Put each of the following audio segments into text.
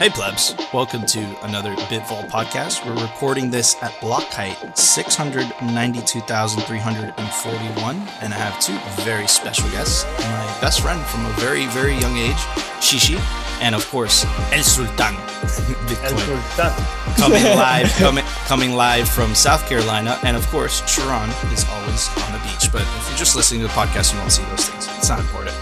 Hey plebs, welcome to another Bitvault podcast. We're recording this at block height 692,341, and I have two very special guests. My best friend from a very, very young age, Shishi, and of course, El Sultan. El Sultan. coming live, coming, coming live from South Carolina, and of course, Sharon is always on the beach. But if you're just listening to the podcast, you won't see those things. It's not important.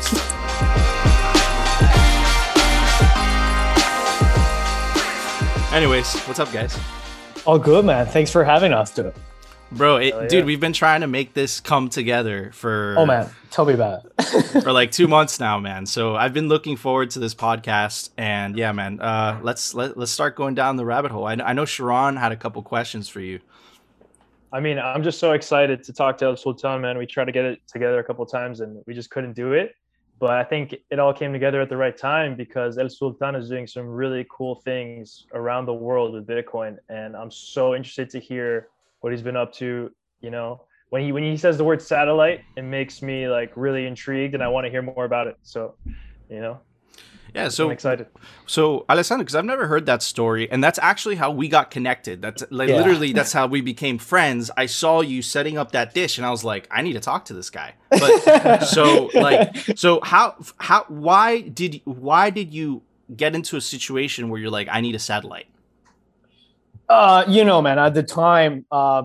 Anyways, what's up, guys? All good, man. Thanks for having us, dude. Bro, it, yeah. dude, we've been trying to make this come together for Oh man, tell me about it. for like two months now, man. So I've been looking forward to this podcast, and yeah, man. Uh, let's let, let's start going down the rabbit hole. I, I know Sharon had a couple questions for you. I mean, I'm just so excited to talk to El Sultan, man. We tried to get it together a couple times and we just couldn't do it. But I think it all came together at the right time because El Sultan is doing some really cool things around the world with Bitcoin. And I'm so interested to hear what he's been up to. You know, when he when he says the word satellite, it makes me like really intrigued and I want to hear more about it. So, you know, Yeah, I'm so excited. so Alessandro, because I've never heard that story, and that's actually how we got connected. That's like Yeah. literally that's how we became friends. I saw you setting up that dish, and I was like, I need to talk to this guy. But so like so how how why did why did you get into a situation where you're like, I need a satellite? uh, you know, man. At the time, uh,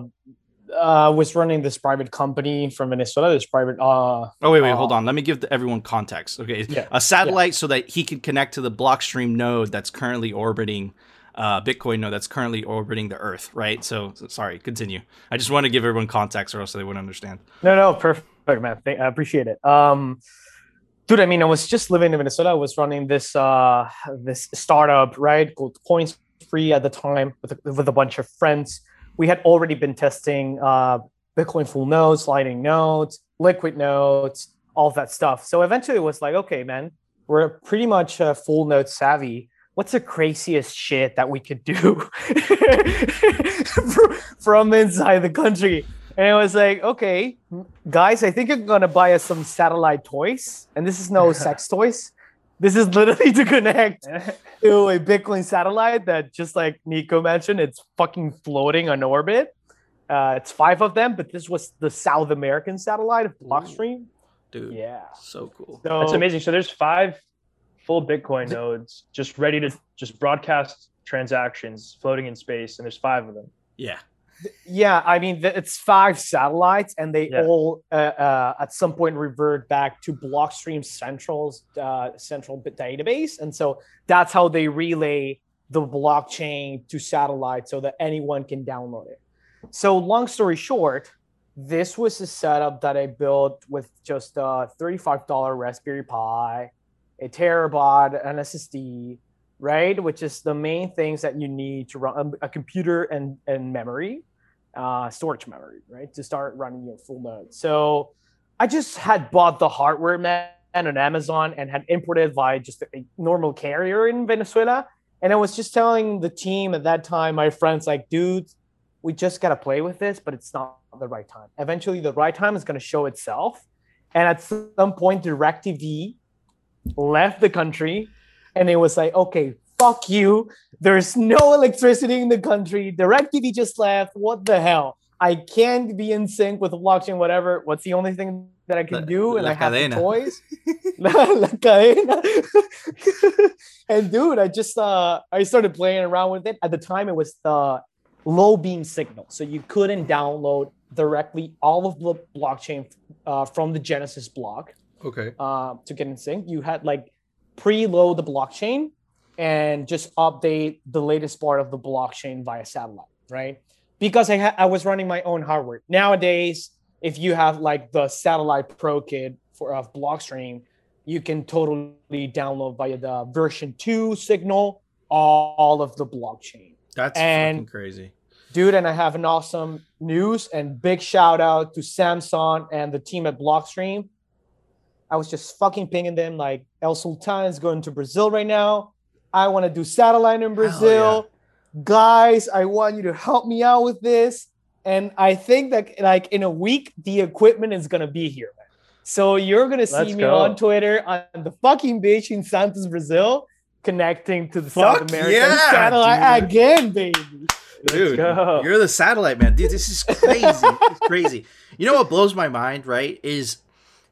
uh, was running this private company from Venezuela. This private. Uh, Oh wait, wait, hold Uh, on. Let me give the, everyone context. Okay, Yeah, a satellite so that he can connect to the Blockstream node that's currently orbiting, uh, Bitcoin node that's currently orbiting the Earth. Right. So, so- sorry, continue. I just want to give everyone context, or else they wouldn't understand. no, no, perfect, man. I appreciate it. Um, dude, I mean, I was just living in Venezuela. I was running this uh this startup, right? Called Coins Free at the time with a, with a bunch of friends. We had already been testing uh, Bitcoin full nodes, Lightning nodes, liquid nodes, all that stuff. So eventually, it was like, okay, man, we're pretty much uh, full node savvy. What's the craziest shit that we could do from inside the country? And it was like, okay, guys, I think you're gonna buy us some satellite toys, and this is no sex toys. This is literally to connect to a Bitcoin satellite that, just like Nico mentioned, it's fucking floating on orbit. Uh, it's five of them, but this was the South American satellite of Blockstream. Dude, Yeah, so cool. so That's amazing. So there's five full Bitcoin nodes just ready to just broadcast transactions floating in space, and there's five of them. Yeah. Yeah, I mean, it's five satellites, and they Yeah. all uh, uh, at some point revert back to Blockstream Central's uh, central database, and so that's how they relay the blockchain to satellites so that anyone can download it. So, long story short, this was a setup that I built with just a thirty-five dollar Raspberry Pi, a terabyte, an SSD, right? Which is the main things that you need to run a, a computer and, and memory, uh, storage memory, right? To start running your full node. So I just had bought the hardware man on Amazon and had imported via just a normal carrier in Venezuela. And I was just telling the team at that time, my friends, like, dude, we just got to play with this, but it's not the right time. Eventually, the right time is going to show itself. And at some point, DirecTV left the country and it was like, okay, fuck you. There's no electricity in the country. DirecTV just left. What the hell? I can't be in sync with blockchain, whatever. What's the only thing that I can La- do? And la I have the toys. la, la cadena. and dude, I just uh I started playing around with it. At the time, it was the low beam signal, so you couldn't download directly all of the blockchain uh, from the Genesis block Okay. uh, to get in sync. You had like preload the blockchain and just update the latest part of the blockchain via satellite, right? Because I, ha- I was running my own hardware. Nowadays, if you have like the satellite pro kit for of Blockstream, you can totally download via the version two signal all of the blockchain That's And- fucking crazy. dude and i have an awesome news and big shout out to Samson and the team at blockstream i was just fucking pinging them like el sultan is going to brazil right now i want to do satellite in brazil guys i want you to help me out with this and i think that like in a week the equipment is going to be here so you're going to see Let's me go. on twitter on the fucking beach in santos brazil connecting to the Fuck South American yeah, satellite dude. again, baby. Dude, go. you're the satellite man. Dude, this is crazy. it's crazy. You know what blows my mind, right? Is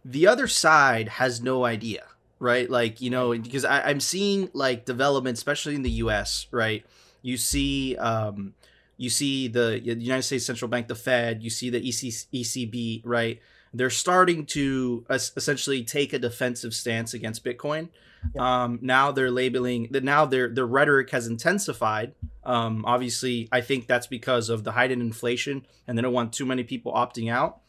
the other side has no idea, right? Like, you know, because I, I'm seeing like development, especially in the US, right? You see um you see the United States Central Bank, the Fed, you see the EC, ECB, right? They're starting to es- essentially take a defensive stance against Bitcoin. Um, now they're labeling that now their their rhetoric has intensified. Um, obviously, I think that's because of the heightened inflation, and they don't want too many people opting out.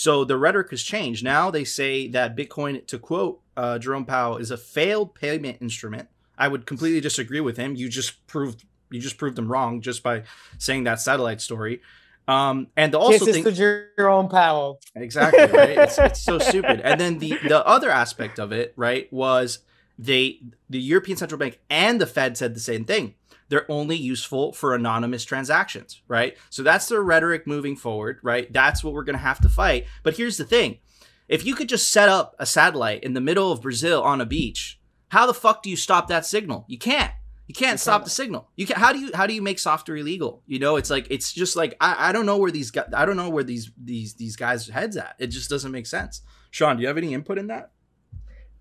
So the rhetoric has changed. Now they say that Bitcoin, to quote uh, Jerome Powell, is a failed payment instrument. I would completely disagree with him. You just proved you just proved him wrong just by saying that satellite story. Um, and also Kisses think to Jerome Powell. Exactly, right? it's, it's so stupid. And then the the other aspect of it, right, was they the European Central Bank and the Fed said the same thing. They're only useful for anonymous transactions, right? So that's their rhetoric moving forward, right? That's what we're going to have to fight. But here's the thing. If you could just set up a satellite in the middle of Brazil on a beach, how the fuck do you stop that signal? You can't. You can't stop the signal. You can how do you how do you make software illegal? You know, it's like it's just like I, I don't know where these guys I don't know where these these these guys heads at. It just doesn't make sense. Sean, do you have any input in that?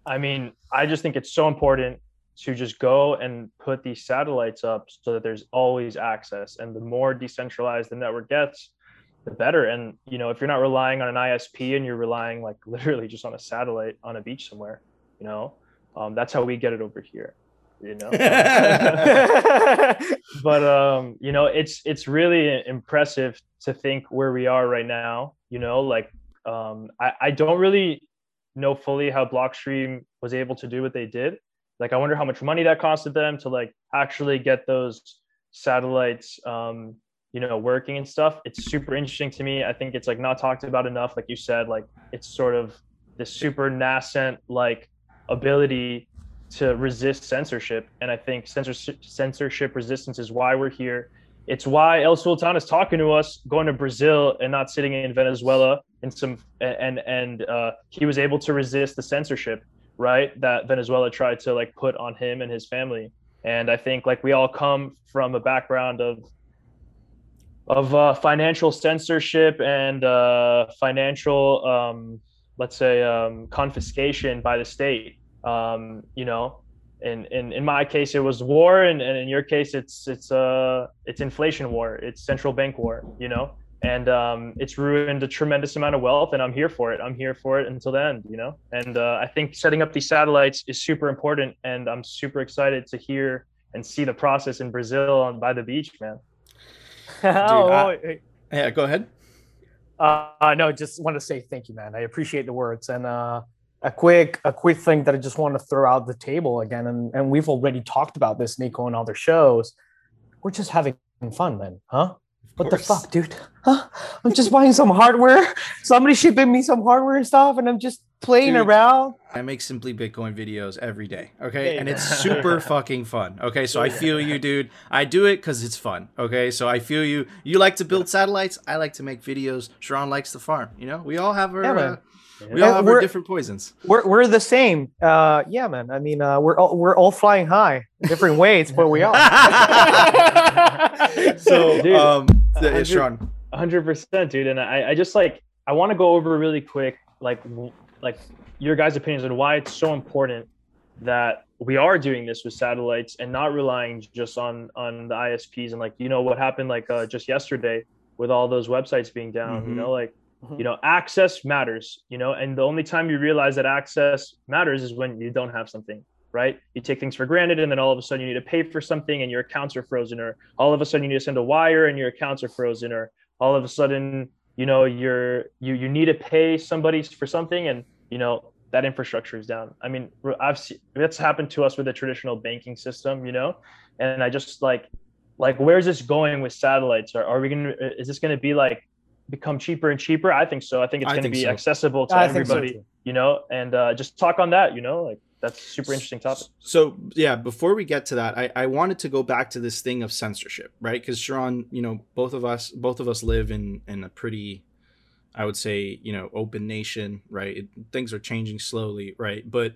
I mean, I just think it's so important to just go and put these satellites up so that there's always access. And the more decentralized the network gets, the better. And you know, if you're not relying on an ISP and you're relying like literally just on a satellite on a beach somewhere, you know, um, that's how we get it over here. You know, but um, you know, it's it's really impressive to think where we are right now. You know, like um, I, I don't really know fully how Blockstream was able to do what they did. Like, I wonder how much money that costed them to like actually get those satellites, um, you know, working and stuff. It's super interesting to me. I think it's like not talked about enough. Like you said, like it's sort of this super nascent like ability to resist censorship. And I think censorship censorship resistance is why we're here. It's why El Sultan is talking to us, going to Brazil and not sitting in Venezuela and some and and uh, he was able to resist the censorship, right? That Venezuela tried to like put on him and his family. And I think like we all come from a background of of uh, financial censorship and uh, financial, um, let's say, um, confiscation by the state. Um, you know, in, in in my case, it was war, and, and in your case, it's it's uh it's inflation war, it's central bank war. You know, and um, it's ruined a tremendous amount of wealth, and I'm here for it. I'm here for it until the end. You know, and uh, I think setting up these satellites is super important, and I'm super excited to hear and see the process in Brazil on by the beach, man. oh, I- wait. Yeah, go ahead. Uh, no, just want to say thank you, man. I appreciate the words and uh, a quick a quick thing that I just want to throw out the table again, and and we've already talked about this, Nico, and other shows. We're just having fun, man, huh? What the fuck, dude? Huh? I'm just buying some hardware. Somebody shipping me some hardware and stuff, and I'm just playing Dude. around. I make simply Bitcoin videos every day. Okay. You And it's super fucking fun. Okay. So I feel you, dude. I do it because it's fun. Okay. So I feel you. You like to build satellites. I like to make videos. Sharon likes to farm. You know, we all have our, Yeah, uh, we all have our we're- different poisons. We're we're the same. Uh, yeah, man. I mean, uh, we're all we're all flying high, different ways, but we are. So, Dude, um, yeah, Sharon. hundred percent, dude. And I, I just like I want to go over really quick, like like your guys' opinions on why it's so important that we are doing this with satellites and not relying just on on the ISPs and like you know what happened like uh, just yesterday with all those websites being down. Mhm. You know, like Mhm. you know access matters. You know, and the only time you realize that access matters is when you don't have something. Right, you take things for granted, and then all of a sudden you need to pay for something, and your accounts are frozen, or all of a sudden you need to send a wire, and your accounts are frozen, or all of a sudden you know you're you you need to pay somebody for something and you know that infrastructure is down. I mean i've seen that's happened to us with the traditional banking system you know? And i just like like where's this going with satellites? Are, are we gonna is this gonna be like become cheaper and cheaper? I think so. I think it's I gonna think be so. accessible to I think so, everybody you know? And uh just talk on that you know like that's a super interesting topic So yeah, before we get to that, I, I wanted to go back to this thing of censorship, right? Because Sharon, you know, both of us both of us live in in a pretty, I would say, you know, open nation, right? It, things are changing slowly, right? But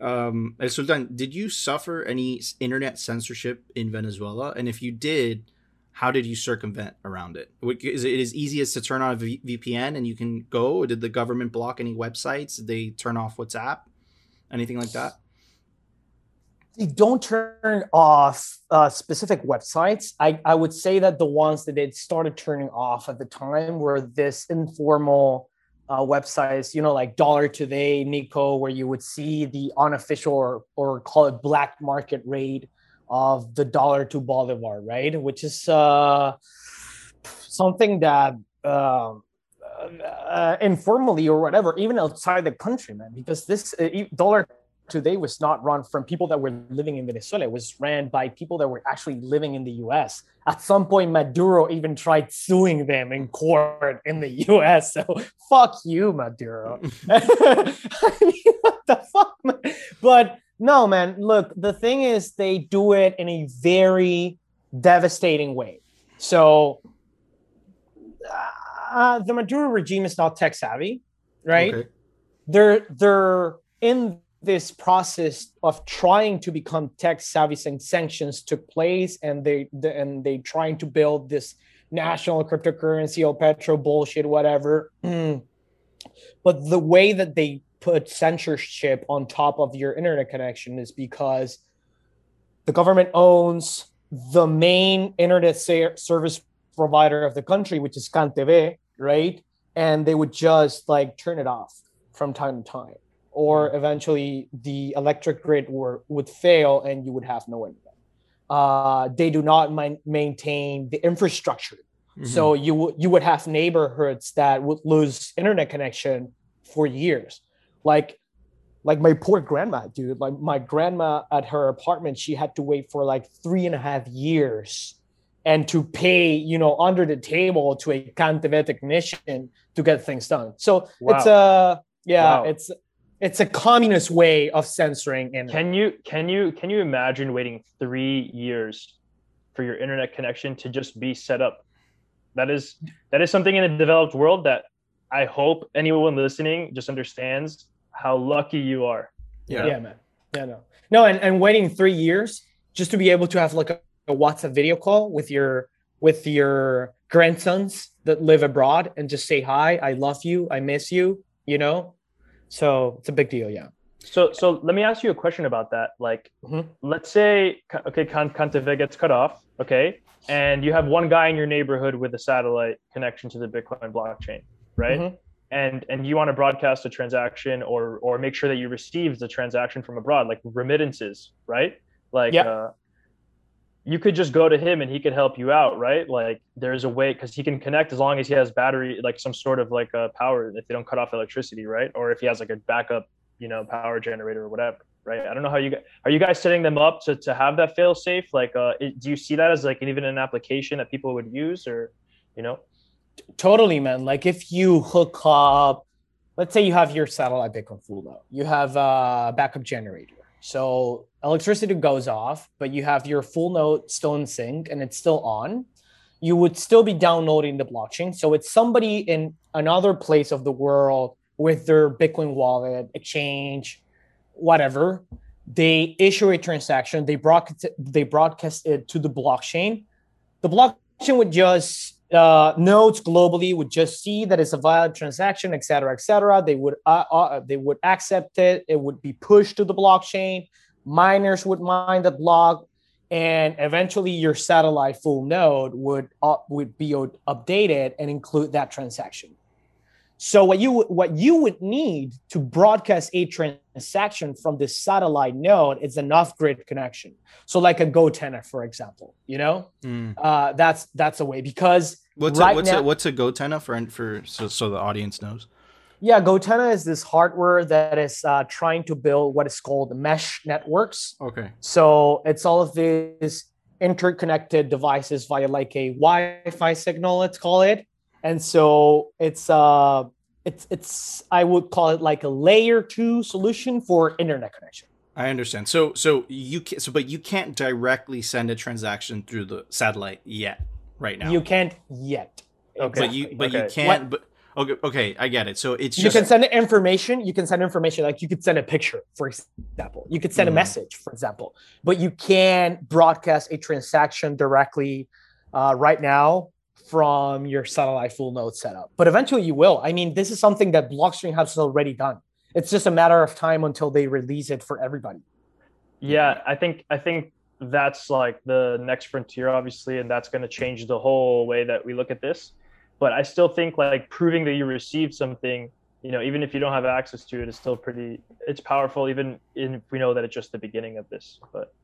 um, Sultan, did you suffer any internet censorship in Venezuela? And if you did, how did you circumvent around it? Is it as easy as to turn on a v- VPN and you can go? Or did the government block any websites? Did they turn off WhatsApp? Anything like that? They don't turn off uh, specific websites. I, I would say that the ones that they started turning off at the time were this informal uh, websites, you know, like Dollar Today, Nico, where you would see the unofficial or, or call it black market rate of the dollar to Bolivar, right? Which is uh, something that uh, uh, informally or whatever, even outside the country, man, because this uh, dollar today was not run from people that were living in Venezuela. It was ran by people that were actually living in the US. At some point, Maduro even tried suing them in court in the US. So fuck you, Maduro. I mean, what the fuck? Man? But no, man, look, the thing is, they do it in a very devastating way. So uh, the Maduro regime is not tech savvy, right? Okay. They're they're in this process of trying to become tech savvy and sanctions took place and they, they and they trying to build this national cryptocurrency or petro bullshit whatever but the way that they put censorship on top of your internet connection is because the government owns the main internet service provider of the country which is CanTV right and they would just like turn it off from time to time or eventually the electric grid were, would fail and you would have no internet. Uh, they do not ma- maintain the infrastructure. Mm-hmm. So you w- you would have neighborhoods that would lose internet connection for years. Like like my poor grandma, dude. Like my grandma at her apartment, she had to wait for like three and a half years and to pay, you know, under the table to a CanTV technician to get things done. So wow. it's a yeah, wow. it's it's a communist way of censoring and can you can you can you imagine waiting three years for your internet connection to just be set up that is that is something in the developed world that i hope anyone listening just understands how lucky you are yeah yeah man yeah no no and, and waiting three years just to be able to have like a, a whatsapp video call with your with your grandsons that live abroad and just say hi i love you i miss you you know so it's a big deal, yeah. So so let me ask you a question about that. Like, mm-hmm. let's say okay, CanTV gets cut off, okay, and you have one guy in your neighborhood with a satellite connection to the Bitcoin blockchain, right? Mm-hmm. And and you want to broadcast a transaction or or make sure that you receive the transaction from abroad, like remittances, right? Like, yeah. Uh, you could just go to him and he could help you out, right? Like there's a way because he can connect as long as he has battery, like some sort of like a power if they don't cut off electricity, right? Or if he has like a backup, you know, power generator or whatever, right? I don't know how you guys are you guys setting them up to to have that fail safe. Like, uh, do you see that as like even an application that people would use, or you know? Totally, man. Like if you hook up, let's say you have your satellite Bitcoin load, you have a backup generator so electricity goes off, but you have your full node still in sync and it's still on. You would still be downloading the blockchain. So it's somebody in another place of the world with their Bitcoin wallet, exchange, whatever. They issue a transaction, they broadcast, they broadcast it to the blockchain. The blockchain would just uh, nodes globally would just see that it's a valid transaction, et cetera, et cetera. They would uh, uh, they would accept it. It would be pushed to the blockchain. Miners would mine the block, and eventually your satellite full node would uh, would be updated and include that transaction. So what you what you would need to broadcast a transaction from this satellite node is an off-grid connection. So like a GoTenna, for example, you know, mm. uh, that's that's a way because what's right a, what's now, a, what's a GoTenna for for so so the audience knows. Yeah, GoTenna is this hardware that is uh, trying to build what is called mesh networks. Okay. So it's all of these interconnected devices via like a Wi-Fi signal, let's call it and so it's uh it's it's I would call it like a layer two solution for internet connection. I understand. So so you can so but you can't directly send a transaction through the satellite yet right now. You can't yet. Okay. But you but okay. you can what? but Okay, okay, I get it. So it's you can send information. You can send information like you could send a picture, for example. You could send Mhm. a message, for example, but you can't broadcast a transaction directly uh, right now from your satellite full node setup. But eventually you will. I mean, this is something that Blockstream has already done. It's just a matter of time until they release it for everybody. Yeah, I think I think that's like the next frontier, obviously, and that's going to change the whole way that we look at this. But I still think like proving that you received something, you know, even if you don't have access to it, is still pretty. It's powerful, even if we know that it's just the beginning of this. But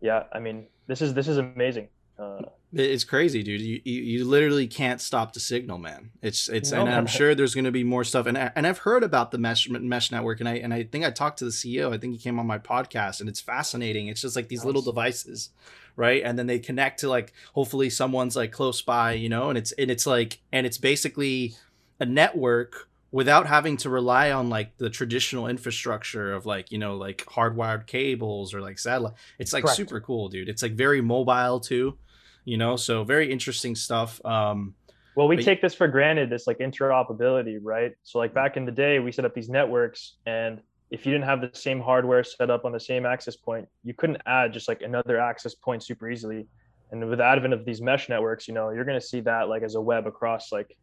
yeah, I mean, this is this is amazing. Uh, It's crazy, dude. You, you you literally can't stop the signal, man. It's it's and I'm sure there's going to be more stuff. And I, and I've heard about the mesh mesh network, and I and I think I talked to the CEO. I think he came on my podcast, and it's fascinating. It's just like these little devices, right? And then they connect to like hopefully someone's like close by, you know. And it's and it's like and it's basically a network without having to rely on like the traditional infrastructure of like you know like hardwired cables or like satellite. It's like Correct. super cool, dude. It's like very mobile too you know so very interesting stuff um Well, we But- take this for granted, this like interoperability, right? So like back in the day, we set up these networks, and if you didn't have the same hardware set up on the same access point, you couldn't add just like another access point super easily. And with the advent of these mesh networks, you know, you're gonna see that like as a web across like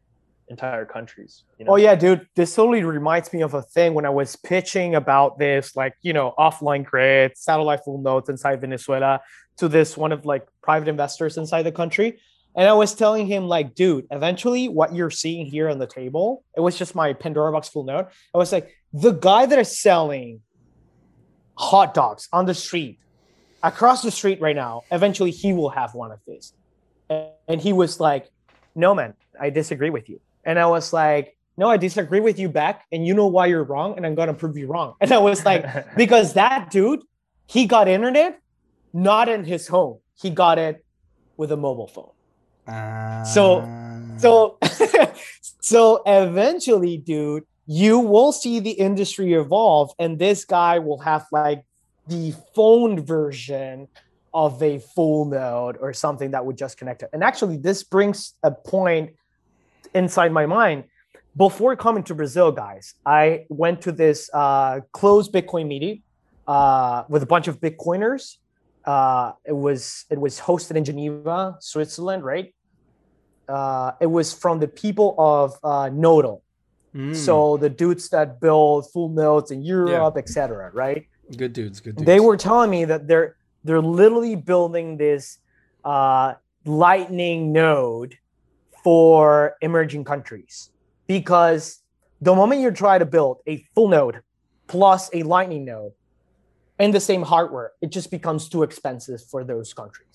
entire countries. You know? Oh yeah, dude. This totally reminds me of a thing when I was pitching about this, like you know, offline grid, satellite full nodes inside Venezuela to this one of like private investors inside the country. And I was telling him, like, dude, eventually what you're seeing here on the table, it was just my Pandora box full node. I was like, the guy that is selling hot dogs on the street across the street right now, eventually he will have one of these. And he was like, no, man, I disagree with you. And I was like, no, I disagree with you back. And you know why you're wrong. And I'm going to prove you wrong. And I was like, because that dude, he got internet not in his home. He got it with a mobile phone. So- uh, So, so eventually, dude, you will see the industry evolve, and this guy will have like the phone version of a full node or something that would just connect it. And actually, this brings a point inside my mind. Before coming to Brazil, guys, I went to this uh, closed Bitcoin meeting uh, with a bunch of Bitcoiners. Uh, it was it was hosted in Geneva, Switzerland, right? uh, it was from the people of uh, Nodal. Mm, So the dudes that build full nodes in Europe, etc. Right? good dudes good dudes They were telling me that they're they're literally building this uh, Lightning node for emerging countries because the moment you try to build a full node plus a Lightning node and the same hardware, it just becomes too expensive for those countries.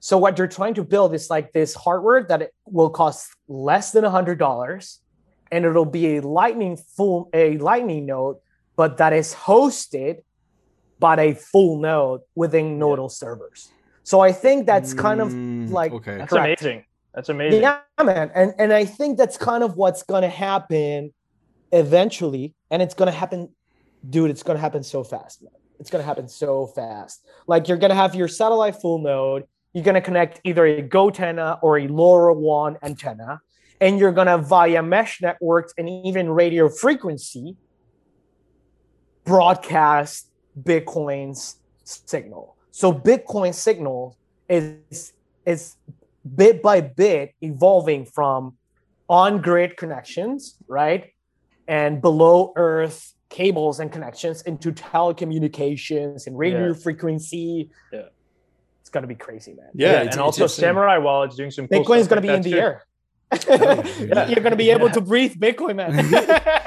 So what they're trying to build is like this hardware that it will cost less than a hundred dollars, and it'll be a Lightning full a Lightning node, but that is hosted by a full node within nodal servers. So I think that's kind of Mm, like- okay That's Correct. amazing. That's amazing. yeah, man. And and I think that's kind of what's gonna happen eventually. And it's gonna happen, dude, it's gonna happen so fast, man. It's gonna happen so fast. Like you're gonna have your satellite full node, you're gonna connect either a GoTenna or a LoRa LoRaWAN antenna, and you're gonna via mesh networks and even radio frequency broadcast Bitcoin's signal. So Bitcoin signal is is bit by bit evolving from on-grid connections, right? And below earth cables and connections into telecommunications and radio Yeah. frequency. Yeah. It's gonna be crazy, man. yeah, Yeah, and also insane. Samurai Wallet's doing some cool Bitcoin is stuff gonna be in the too. air. Yeah. You're gonna be able Yeah. to breathe Bitcoin, man.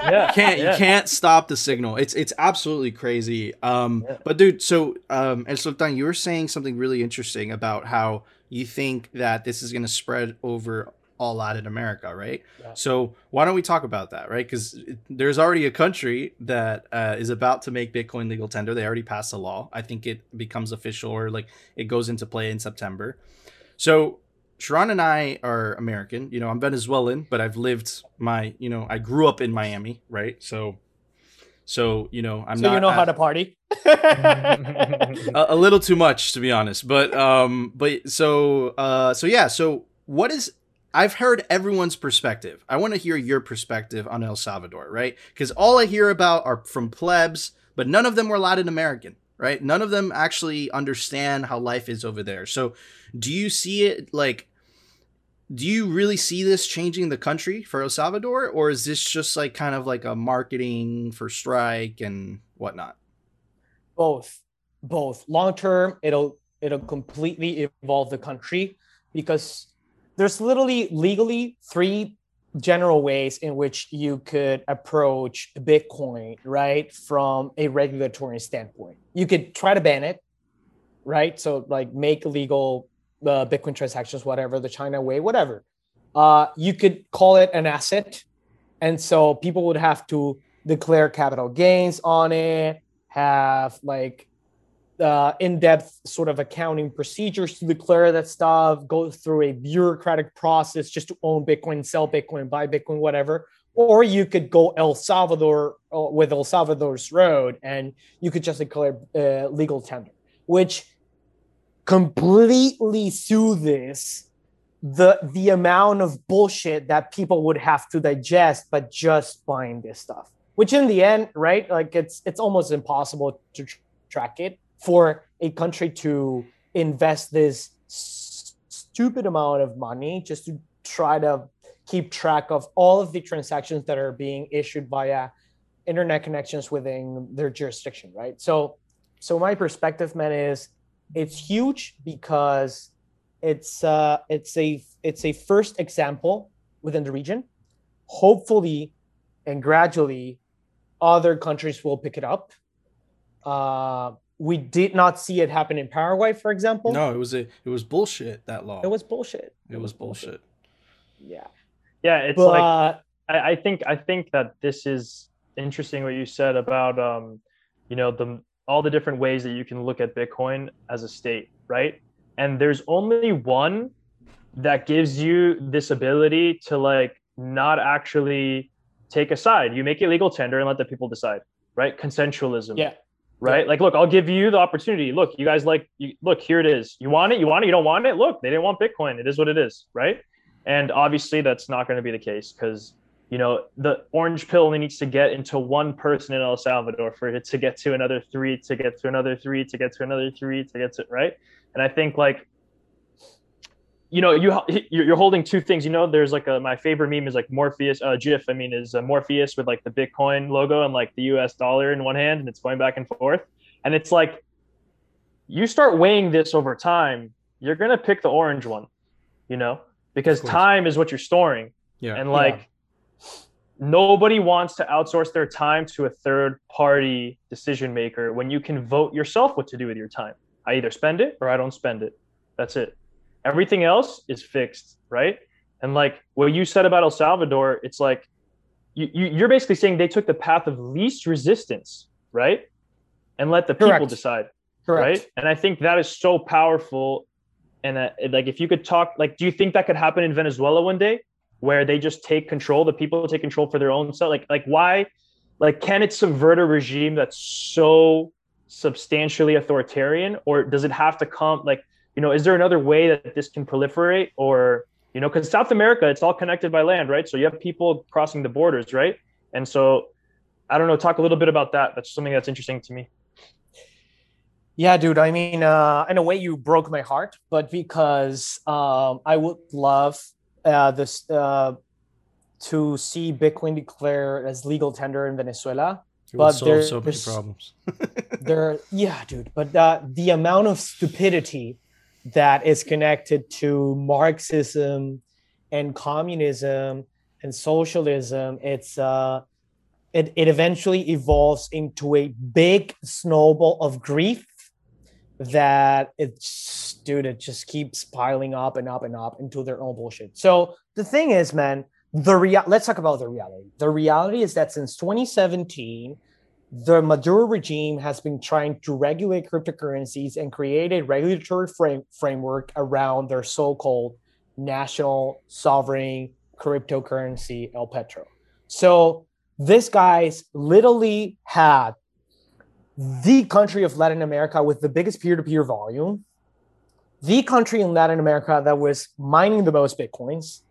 Yeah. you can't yeah. you can't stop the signal. It's it's absolutely crazy. Um, Yeah. but dude, so um, El Sultan, you were saying something really interesting about how you think that this is going to spread over all Latin America, right? Yeah. So why don't we talk about that, right? Because there's already a country that uh, is about to make Bitcoin legal tender. They already passed a law. I think it becomes official or like it goes into play in September. So Sharon and I are American. You know, I'm Venezuelan, but I've lived my, you know, I grew up in Miami, right? So, so you know, I'm so not you know uh, how to party. a, a little too much to be honest. But um, but so uh, so yeah. So what is I've heard everyone's perspective. I want to hear your perspective on El Salvador, right? Because all I hear about are from plebs, but none of them were Latin American, right? None of them actually understand how life is over there. So, do you see it like? Do you really see this changing the country for El Salvador, or is this just like kind of like a marketing for strike and whatnot? Both, both. Long term, it'll it'll completely evolve the country because there's literally legally three general ways in which you could approach Bitcoin, right, from a regulatory standpoint. You could try to ban it, right? So like make illegal uh, Bitcoin transactions, whatever the China way, whatever. Uh, you could call it an asset, and so people would have to declare capital gains on it, have like uh, in-depth sort of accounting procedures to declare that stuff, go through a bureaucratic process just to own Bitcoin, sell Bitcoin, buy Bitcoin, whatever. Or you could go El Salvador uh, with El Salvador's road, and you could just declare uh, legal tender, which completely soothes the the amount of bullshit that people would have to digest, but just buying this stuff. Which in the end, right? Like it's it's almost impossible to tr- track it for a country to invest this stupid amount of money just to try to keep track of all of the transactions that are being issued via internet connections within their jurisdiction right? So so my perspective man is it's huge because it's uh it's a it's a first example within the region. Hopefully and gradually other countries will pick it up. Uh we did not see it happen in Paraguay, for example. No, it was a it was bullshit that law. It was bullshit. It, it was, was bullshit. bullshit. Yeah. Yeah, it's but, like uh, I, I, think I think that this is interesting what you said about um, you know, the all the different ways that you can look at Bitcoin as a state, right? And there's only one that gives you this ability to like not actually take a side. You make it legal tender and let the people decide, right? Consensualism. Yeah right? Yeah. Like, look, I'll give you the opportunity. Look, you guys like, you, look, here it is. You want it? You want it? You don't want it? Look, they didn't want Bitcoin. It is what it is, right? And obviously, that's not going to be the case because you know the orange pill only needs to get into one person in El Salvador for it to get to another three, to get to another three, to get to another three, to get to right. And I think like you know you you're holding two things. You know there's like a my favorite meme is like morpheus uh gif i mean is uh, morpheus with like the bitcoin logo and like the us dollar in one hand and it's going back and forth. And it's like you start weighing this over time you're going to pick the orange one you know because time is what you're storing. Yeah. And like yeah. nobody wants to outsource their time to a third party decision maker when you can vote yourself what to do with your time. I either spend it or i don't spend it. That's it Everything else is fixed, right? And like what you said about El Salvador, it's like you, you are basically saying they took the path of least resistance, right? And let the Correct. people decide, Correct. right? And I think that is so powerful. And uh, like, if you could talk, like, do you think that could happen in Venezuela one day, where they just take control, the people take control for their own self? Like, like why? Like, can it subvert a regime that's so substantially authoritarian, or does it have to come like? You know, is there another way that this can proliferate or, you know, because South America, it's all connected by land, right? So you have people crossing the borders, right? And so I don't know, talk a little bit about that. That's something that's interesting to me. Yeah, dude. I mean, uh, in a way, you broke my heart, but because um, I would love uh, this uh, to see Bitcoin declared as legal tender in Venezuela. It but there, so many problems. there, yeah, dude. But uh, the amount of stupidity that is connected to Marxism and communism and socialism. It's uh, it, it eventually evolves into a big snowball of grief that it's dude, it just keeps piling up and up and up into their own bullshit. So the thing is, man, the real let's talk about the reality. The reality is that since 2017, the Maduro regime has been trying to regulate cryptocurrencies and create a regulatory frame, framework around their so-called national sovereign cryptocurrency El Petro. So this guy's literally had the country of Latin America with the biggest peer-to-peer volume, the country in Latin America that was mining the most bitcoins,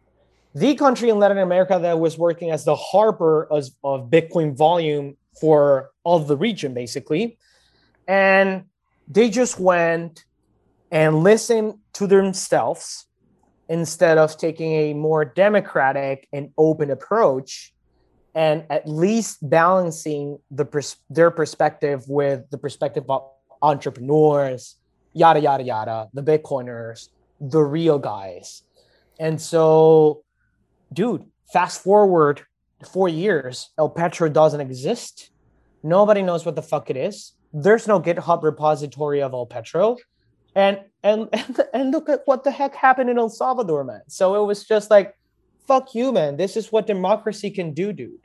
the country in Latin America that was working as the harbor of, of Bitcoin volume for all the region, basically. And they just went and listened to themselves instead of taking a more democratic and open approach and at least balancing the pers- their perspective with the perspective of entrepreneurs yada yada yada the bitcoiners the real guys and so dude fast forward four years el petro doesn't exist nobody knows what the fuck it is there's no github repository of el petro and and and look at what the heck happened in El Salvador, man. So it was just like, fuck you, man. This is what democracy can do, dude,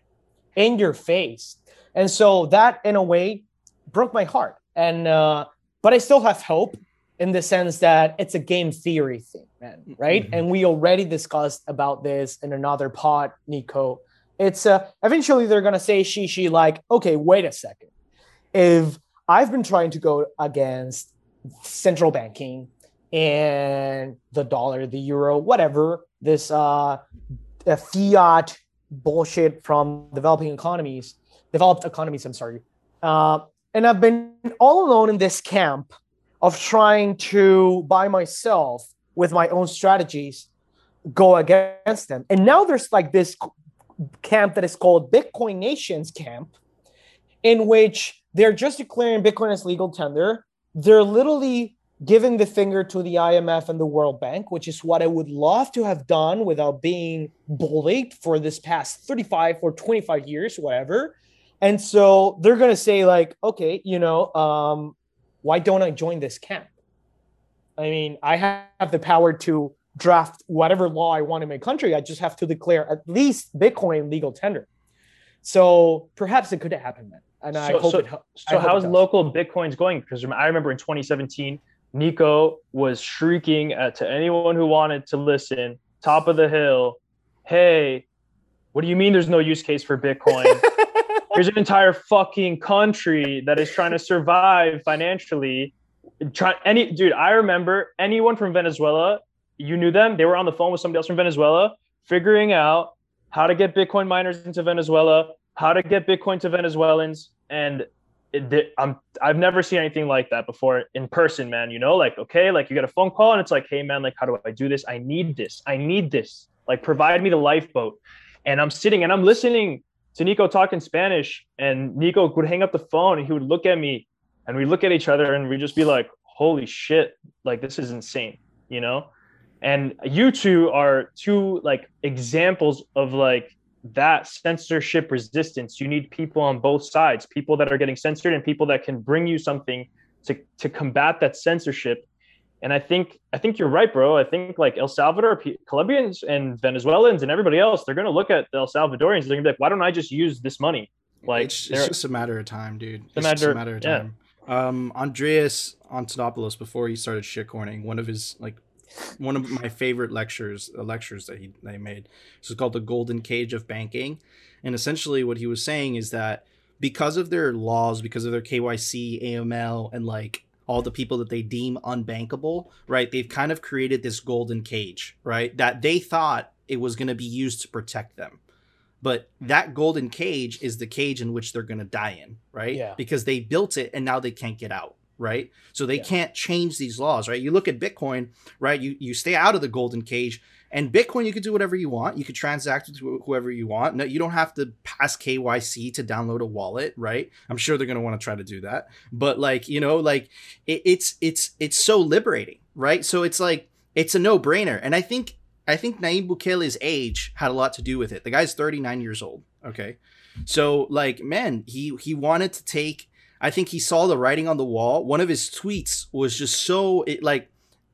in your face. And so that, in a way, broke my heart. And uh, but I still have hope in the sense that it's a game theory thing, man. Right? Mm-hmm. And we already discussed about this in another pod, Nico. It's uh, eventually they're gonna say she she like, okay, wait a second. If I've been trying to go against central banking and the dollar, the euro, whatever, this uh, fiat bullshit from developing economies, developed economies, I'm sorry. Uh, and I've been all alone in this camp of trying to, by myself, with my own strategies, go against them. And now there's like this camp that is called Bitcoin Nations camp, in which they're just declaring Bitcoin as legal tender they're literally giving the finger to the IMF and the World Bank, which is what I would love to have done without being bullied for this past 35 or 25 years, whatever. And so they're going to say, like, okay, you know, um, why don't I join this camp? I mean, I have the power to draft whatever law I want in my country. I just have to declare at least Bitcoin legal tender. So perhaps it could happen then and so, I hope so, it. So how's local bitcoins going? Because I remember in 2017, Nico was shrieking at, to anyone who wanted to listen, top of the hill, "Hey, what do you mean there's no use case for Bitcoin? There's an entire fucking country that is trying to survive financially. Try any dude. I remember anyone from Venezuela. You knew them. They were on the phone with somebody else from Venezuela, figuring out how to get Bitcoin miners into Venezuela, how to get Bitcoin to Venezuelans, and it, I'm I've never seen anything like that before in person, man. You know, like okay, like you get a phone call and it's like, hey, man, like how do I do this? I need this. I need this. Like provide me the lifeboat. And I'm sitting and I'm listening to Nico talk in Spanish, and Nico would hang up the phone and he would look at me, and we look at each other and we just be like, holy shit, like this is insane, you know. And you two are two like examples of like that censorship resistance. You need people on both sides people that are getting censored and people that can bring you something to to combat that censorship. And i think i think you're right bro. I think like el salvador colombians and venezuelans and everybody else they're going to look at the el salvadorians they're going to be like why don't i just use this money? Like it's, it's just a matter of time dude. It's, it's matter, just a matter of time. Yeah. um andreas antonopoulos before he started shitcoining one of his like one of my favorite lectures uh, lectures that he they made. This is called the Golden Cage of Banking, and essentially what he was saying is that because of their laws, because of their KYC, AML, and like all the people that they deem unbankable, right? They've kind of created this golden cage, right? That they thought it was going to be used to protect them. But that golden cage is the cage in which they're going to die in, right? Yeah. Because they built it and now they can't get out right? So they yeah. can't change these laws, right? You look at Bitcoin, right? You you stay out of the golden cage. And Bitcoin, you could do whatever you want. You could transact with whoever you want. No, you don't have to pass KYC to download a wallet, right? I'm sure they're gonna want to try to do that. But like, you know, like it, it's it's it's so liberating, right? So it's like it's a no brainer. And I think I think Nayib Bukele's age had a lot to do with it. The guy's 39 years old. Okay. So like, man, he he wanted to take I think he saw the writing on the wall. One of his tweets was just so it like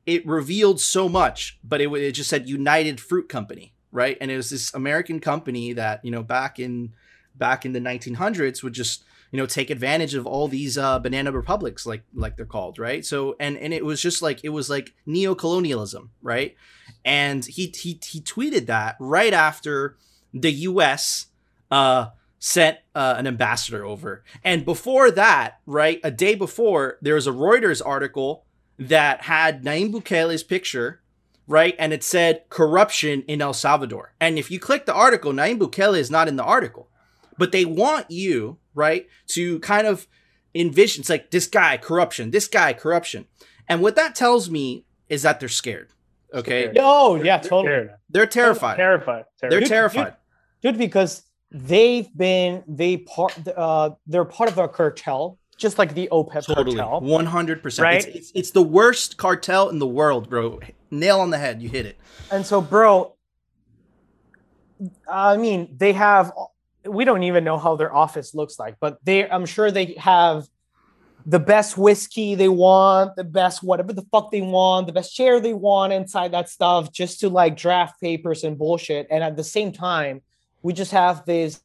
it revealed so much, but it, it just said United Fruit Company, right? And it was this American company that you know back in back in the 1900s would just you know take advantage of all these uh, banana republics like like they're called right so and and it was just like it was like neo-colonialism right and he he he tweeted that right after the US uh sent uh, an ambassador over. And before that, right, a day before, there was a Reuters article that had Nayib Bukele's picture right? And it said corruption in El Salvador. And if you click the article, Nayib Bukele is not in the article, but they want you, right, to kind of envision it's like this guy corruption, this guy corruption. And what that tells me is that they're scared. Okay. Scared. No, yeah, totally. Scared. They're terrified. Terrified. They're terrified. Dude, terrified. dude because they've been they part uh they're part of a cartel just like the opec Totally. cartel 100%. Right? It's, it's, it's the worst cartel in the world, bro. Nail on the head. You hit it. and so bro i mean they have we don't even know how their office looks like but they i'm sure they have the best whiskey they want the best whatever the fuck they want the best chair they want inside that stuff just to like draft papers and bullshit and at the same time we just have this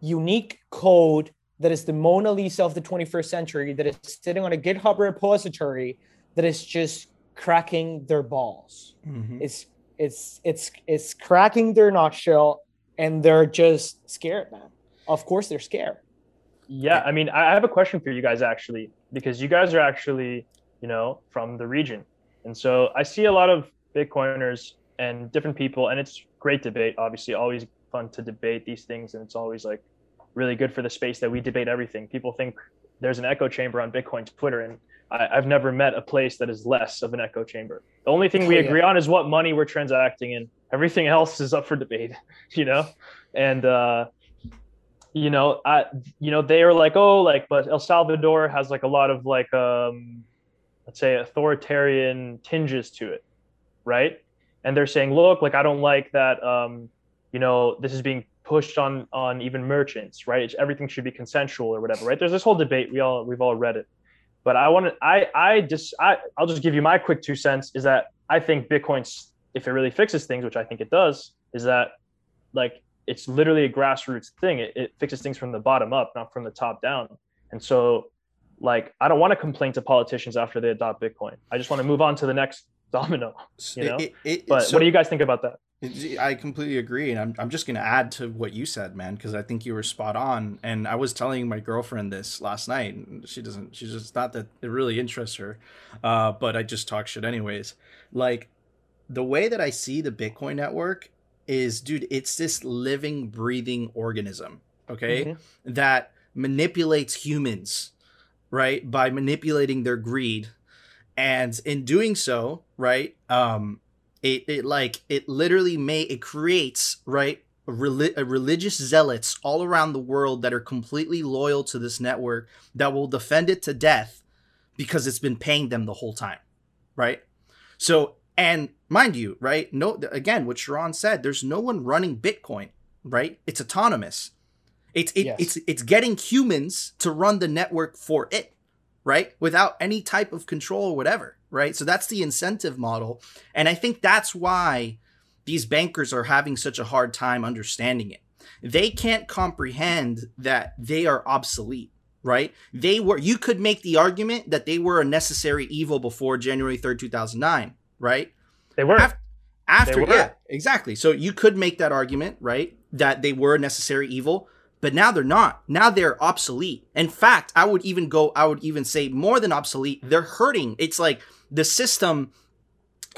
unique code that is the Mona Lisa of the 21st century that is sitting on a GitHub repository that is just cracking their balls. Mm-hmm. It's it's it's it's cracking their nutshell and they're just scared, man. Of course they're scared. Yeah, I mean, I I have a question for you guys actually, because you guys are actually, you know, from the region. And so I see a lot of Bitcoiners and different people, and it's great debate, obviously, always fun to debate these things. And it's always like really good for the space that we debate everything. People think there's an echo chamber on Bitcoin's Twitter, and I, I've never met a place that is less of an echo chamber. The only thing we yeah. agree on is what money we're transacting, and everything else is up for debate, you know? And, uh, you know, I, you know, they are like, oh, like, but El Salvador has like a lot of like, um, let's say, authoritarian tinges to it, right? And they're saying, look, like, I don't like that, um, you know, this is being pushed on on even merchants, right? It's, everything should be consensual or whatever, right? There's this whole debate. We all we've all read it, but I want to, I, I just, I, I'll just give you my quick two cents. Is that I think Bitcoin's, if it really fixes things, which I think it does, is that like it's literally a grassroots thing. It, it fixes things from the bottom up, not from the top down. And so, like, I don't want to complain to politicians after they adopt Bitcoin. I just want to move on to the next domino. You know? It- it- But so- what do you guys think about that? I completely agree, and I'm I'm just gonna add to what you said, man, because I think you were spot on. And I was telling my girlfriend this last night, and she doesn't. She's just not that it really interests her, uh, but I just talk shit anyways. Like the way that I see the Bitcoin network is, dude, it's this living, breathing organism. Okay, Mhm. that manipulates humans, right, by manipulating their greed, and in doing so, right, um, it, it like it literally may it creates right a, reli- a religious zealots all around the world that are completely loyal to this network that will defend it to death because it's been paying them the whole time right? So and mind you right no again what sharon said there's no one running bitcoin right? It's autonomous. It's it, Yes. it's it's getting humans to run the network for it right? Without any type of control or whatever right so that's the incentive model and I think that's why these bankers are having such a hard time understanding it. They can't comprehend that they are obsolete, right? They were, you could make the argument that they were a necessary evil before January 3rd, 2009, right? They were. Af- After, They were. yeah, exactly. So you could make that argument, right? That they were a necessary evil, but now they're not. Now they're obsolete. In fact, I would even go, I would even say more than obsolete. They're hurting. It's like the system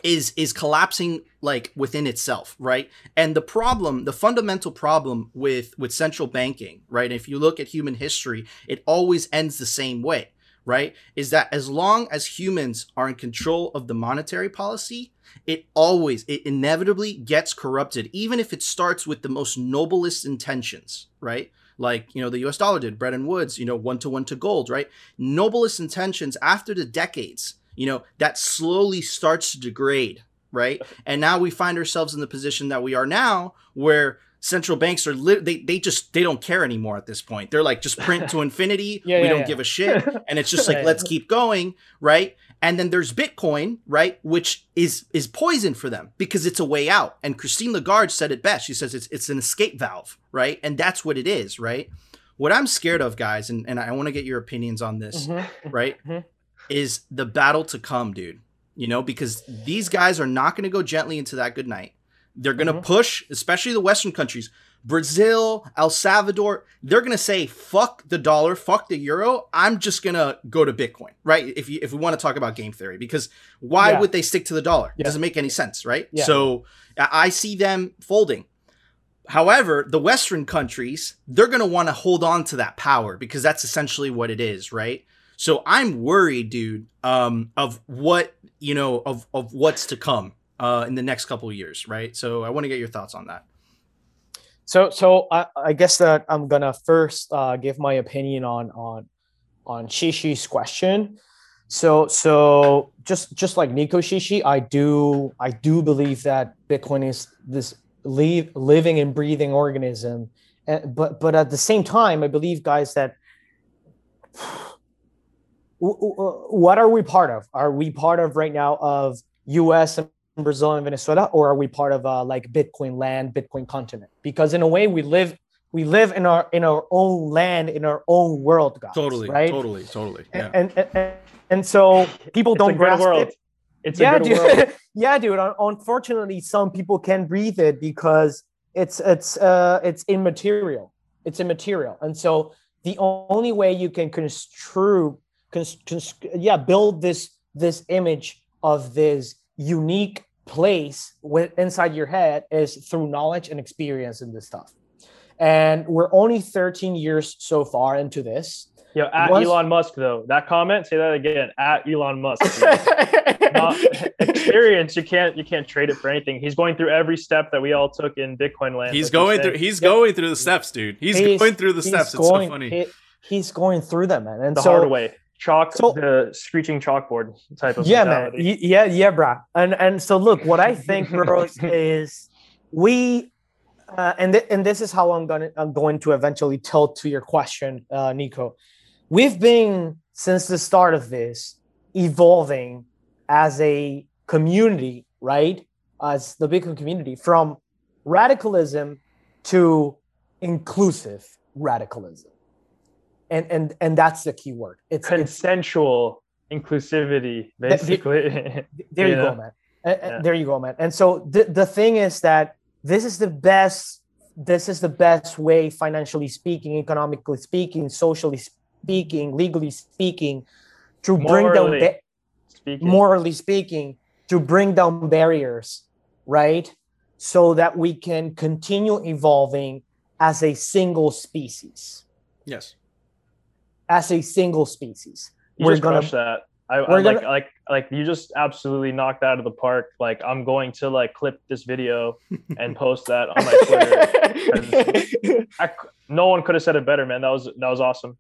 is is collapsing like within itself right and the problem the fundamental problem with with central banking right if you look at human history it always ends the same way right is that as long as humans are in control of the monetary policy it always it inevitably gets corrupted even if it starts with the most noblest intentions right? Like you know the US dollar did Bretton Woods you know one to one to gold right? Noblest intentions after the decades you know that slowly starts to degrade right? And now we find ourselves in the position that we are now where central banks are li- they, they just they don't care anymore at this point. They're like just print to infinity. Yeah, we yeah, don't yeah. give a shit. And it's just like let's keep going right? And then there's bitcoin right? Which is is poison for them because it's a way out. And christine lagarde said it best. She says it's it's an escape valve right? And that's what it is right? What i'm scared of guys and, and i want to get your opinions on this Mhm. right Mhm. is the battle to come dude. You know because these guys are not going to go gently into that good night they're going to Mhm. push especially the western countries Brazil, El Salvador, they're gonna say fuck the dollar, fuck the euro. I'm just gonna go to Bitcoin, right? If you if we want to talk about game theory, because why Yeah. would they stick to the dollar? It doesn't make any sense, right? Yeah. So I I see them folding. However, the Western countries, they're going to want to hold on to that power because that's essentially what it is, right? So I'm worried, dude, um, of what, you know, of, of what's to come uh, in the next couple of years, right? So I want to get your thoughts on that. So, so I, I guess that I'm gonna first uh, give my opinion on on on Shishi's question. So, so just just like Nico Shishi, I do I do believe that Bitcoin is this live, living and breathing organism, and, but but at the same time, I believe, guys, that what are we part of? Are we part of right now of U.S. and Brazil and Venezuela, or are we part of uh, like Bitcoin land, Bitcoin continent? Because in a way, we live we live in our in our own land, in our own world, guys. Totally, right? totally, totally. Yeah. And, and and and so people It's don't good grasp world. it. It's yeah, a dude. world. yeah, dude. Unfortunately, some people can't breathe it because it's it's uh it's immaterial. It's immaterial, and so the only way you can construe, cons- cons- yeah, build this this image of this unique place with inside your head is through knowledge and experience in this stuff. And we're only 13 years so far into this. Yo, at Once- Elon Musk though. That comment, say that again. At Elon Musk. Not experience, you can't you can't trade it for anything. He's going through every step that we all took in Bitcoin land. He's like going through. He's Yep. going through the steps, dude. He's, He's- going through the he's steps. It's so funny. he- he's going through them, man. And the so, hard way. Chalk So- the screeching chalkboard type of yeah, man. mentality. Y- Yeah, yeah, bro. And and so look, what I think, bro, is we, uh, and th- and this is how I'm gonna I'm going to eventually tilt to your question, uh, Nico. We've been since the start of this evolving as a community, right? As the Bitcoin community, from radicalism to inclusive radicalism, and and and that's the key word. It's, it's Consensual inclusivity, the- basically. there you Yeah. go, man. Yeah. There you go, man. And so the, the thing is that this is the best, this is the best way, financially speaking, economically speaking, socially speaking, legally speaking, to bring down ba- Speaking. morally speaking, to bring down barriers, right? So that we can continue evolving as a single species. yes. As a single species. You we're just gonna- crushed that. I, I we're like gonna- like like you just absolutely knocked that out of the park. Like I'm going to like clip this video and post that on my Twitter. I c no one could have said it better, man. That was that was awesome.